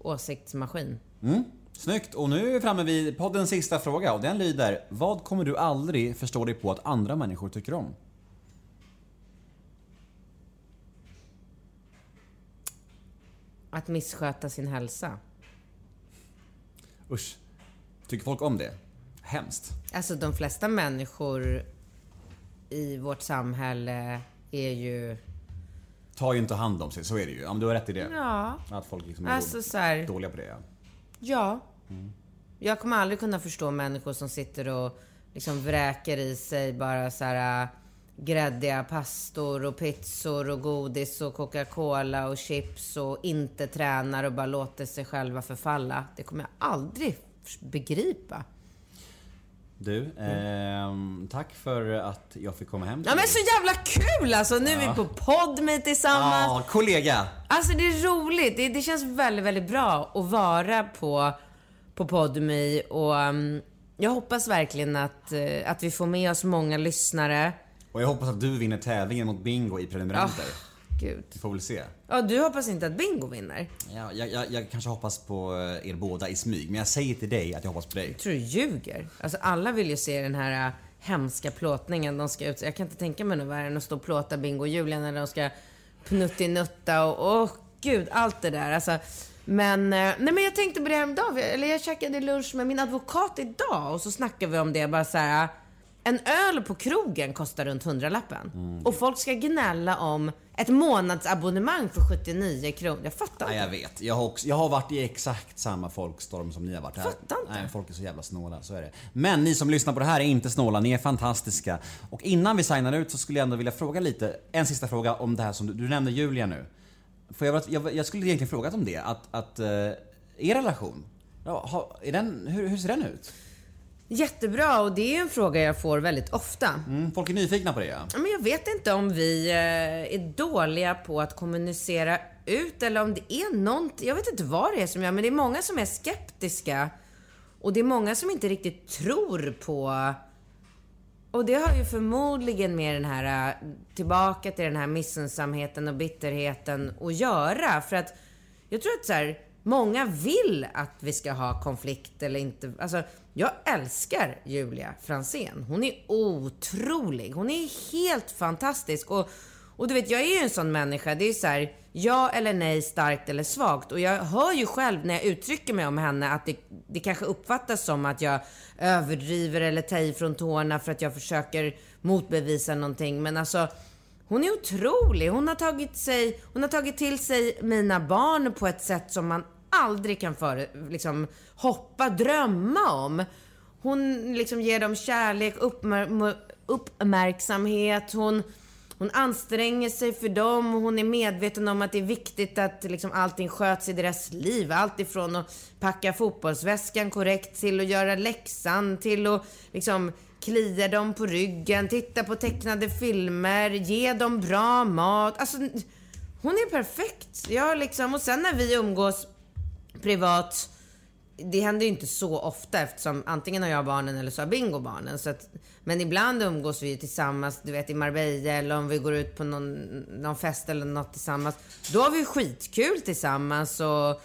C: åsiktsmaskin.
B: Mm, snyggt! Och nu är vi framme vid poddens sista fråga och den lyder Vad kommer du aldrig förstå dig på att andra människor tycker om?
C: Att missköta sin hälsa.
B: Usch. Tycker folk om det? Hemskt.
C: Alltså de flesta människor i vårt samhälle är ju...
B: Tar ju inte hand om sig, så är det ju. Ja, men du har rätt i det.
C: Ja.
B: Att folk liksom är
C: Alltså så här,
B: dåliga på det, ja.
C: ja. Jag kommer aldrig kunna förstå människor som sitter och liksom vräker i sig bara så här gräddiga pastor och pizzor och godis och Coca-Cola och chips och inte tränar och bara låter sig själva förfalla. Det kommer jag aldrig begripa.
B: Du, ehm, tack för att jag fick komma hem till
C: Ja men så jävla kul alltså! Nu är vi på Podme tillsammans.
B: Ja, kollega!
C: Alltså det är roligt. Det, det känns väldigt, väldigt bra att vara på, på Podme och um, jag hoppas verkligen att, eh, att vi får med oss många lyssnare.
B: Och jag hoppas att du vinner tävlingen mot Bingo i prenumeranter.
C: Gud.
B: Vi får väl se.
C: Ja, du hoppas inte att Bingo vinner?
B: Ja, jag, jag, jag kanske hoppas på eh, er båda i smyg, men jag säger till dig att jag hoppas på dig.
C: Jag tror du ljuger. Alltså alla vill ju se den här äh, hemska plåtningen de ska ut. Jag kan inte tänka mig något värre än att stå och plåta Bingo och Julia när de ska pnuttinutta och åh gud, allt det där. Alltså, men, eh, nej men jag tänkte på det häromdagen. Eller jag käkade lunch med min advokat idag och så snackade vi om det. Bara så här, en öl på krogen kostar runt hundralappen. Och folk ska gnälla om ett månadsabonnemang för 79 kronor. Jag fattar
B: Nej,
C: inte.
B: jag vet. Jag har, också, jag har varit i exakt samma folkstorm som ni har varit här.
C: Fattar inte.
B: Nej, folk är så jävla snåla, så är det. Men ni som lyssnar på det här är inte snåla, ni är fantastiska. Och innan vi signar ut så skulle jag ändå vilja fråga lite, en sista fråga om det här som du, du nämnde Julia nu. För jag, jag, jag skulle egentligen frågat om det, att, att uh, er relation, ja, har, är den, hur, hur ser den ut?
C: Jättebra och det är en fråga jag får väldigt ofta.
B: Mm, folk är nyfikna på det ja.
C: Men jag vet inte om vi eh, är dåliga på att kommunicera ut eller om det är något, jag vet inte vad det är som gör, men det är många som är skeptiska. Och det är många som inte riktigt tror på och det har ju förmodligen med den här, äh, tillbaka till den här missunnsamheten och bitterheten att göra. För att jag tror att så här, många vill att vi ska ha konflikt eller inte. Alltså, jag älskar Julia Fransén. Hon är otrolig. Hon är helt fantastisk. Och, och du vet, jag är ju en sån människa. Det är så här, ja eller nej, starkt eller svagt. Och jag hör ju själv när jag uttrycker mig om henne att det, det kanske uppfattas som att jag överdriver eller tar i från tårna för att jag försöker motbevisa någonting. Men alltså, hon är otrolig. Hon har tagit, sig, hon har tagit till sig mina barn på ett sätt som man aldrig kan före, liksom, hoppa, drömma om. Hon liksom ger dem kärlek, uppmär, uppmärksamhet. Hon, hon anstränger sig för dem. Hon är medveten om att det är viktigt att liksom allting sköts i deras liv. Allt ifrån att packa fotbollsväskan korrekt till att göra läxan, till att liksom klia dem på ryggen, titta på tecknade filmer, ge dem bra mat. Alltså, hon är perfekt. Jag liksom, och sen när vi umgås privat, det händer ju inte så ofta eftersom antingen har jag barnen eller så har Bingo barnen. Så att, men ibland umgås vi ju tillsammans, du vet i Marbella eller om vi går ut på någon, någon fest eller något tillsammans. Då har vi skitkul tillsammans och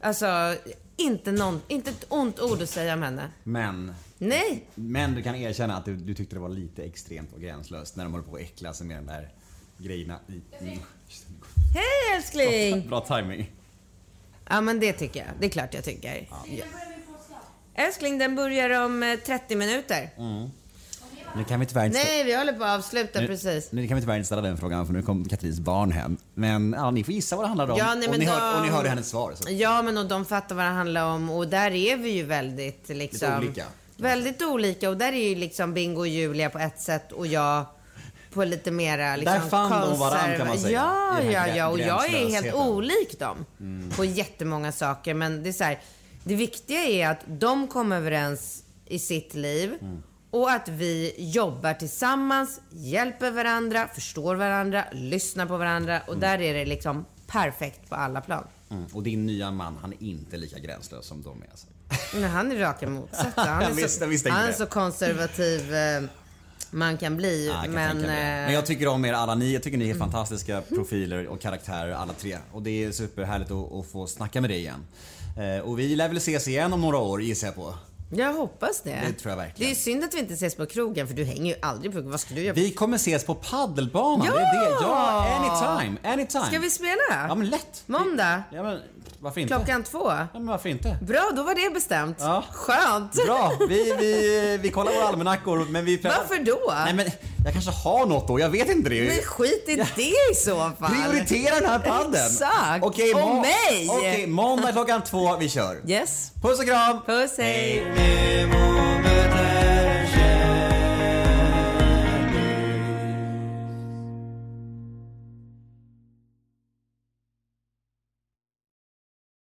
C: alltså inte, någon, inte ett ont ord att säga om henne.
B: Men,
C: Nej!
B: men du kan erkänna att du, du tyckte det var lite extremt och gränslöst när de håller på att äckla sig med de där grejerna i... Mm.
C: Hej älskling!
B: Bra timing.
C: Ja men det tycker jag. Det är klart jag tycker. Ja. Älskling, den börjar om eh, 30 minuter.
B: Nu kan vi tyvärr inte...
C: Nej, vi håller på att avsluta
B: Nu,
C: precis.
B: nu kan vi tyvärr inte ställa den frågan för nu kom Katrins barn hem. Men ja, ni får gissa vad det handlar om.
C: Ja, nej,
B: och, ni
C: de-
B: hör, och ni hörde hennes svar. Så.
C: Ja, men och de fattar vad det handlar om och där är vi ju väldigt liksom...
B: Lite olika.
C: Väldigt olika och där är ju liksom Bingo och Julia på ett sätt och jag på lite mera liksom
B: Där fann de varann, kan man säga,
C: Ja, ja, ja. Och jag är helt.
B: Mm.
C: olik dem på jättemånga saker. Men det är så här, det viktiga är att de kommer överens i sitt liv
B: Mm.
C: och att vi jobbar tillsammans, hjälper varandra, förstår varandra, lyssnar på varandra och där är det liksom perfekt på alla plan.
B: Mm. Och din nya man, han är inte lika gränslös som de är. Alltså.
C: Men han är raka motsatsen. Han är så, han är så konservativ eh, man kan bli.
B: Ja, jag kan
C: men,
B: men jag tycker om er alla ni. Jag tycker ni
C: Mm.
B: är fantastiska profiler och karaktärer alla tre. Och det är superhärligt att, att få snacka med dig igen. Eh, och vi lär väl ses igen om några år gissar jag på.
C: jag hoppas det.
B: Det tror jag verkligen.
C: Det är synd att vi inte ses på krogen för du hänger ju aldrig på Vad ska du göra?
B: Vi kommer ses på paddelbanan.
C: Ja!
B: Det är det. Ja, anytime. Anytime.
C: Ska vi spela?
B: Ja men lätt.
C: Måndag?
B: Ja men varför inte?
C: Klockan två?
B: Ja, men varför inte?
C: Bra, då var det bestämt.
B: Ja.
C: Skönt.
B: Bra, vi, vi, vi kollar våra almanackor men vi...
C: Varför då?
B: Nej men jag kanske har något då, jag vet inte det.
C: Men skit i det i så fall.
B: Prioritera den här padden.
C: Exakt.
B: Okej,
C: och
B: må-
C: mig.
B: Okej, måndag klockan två, vi kör.
C: Yes.
B: Puss och kram!
C: Puss, hej.
B: Hej.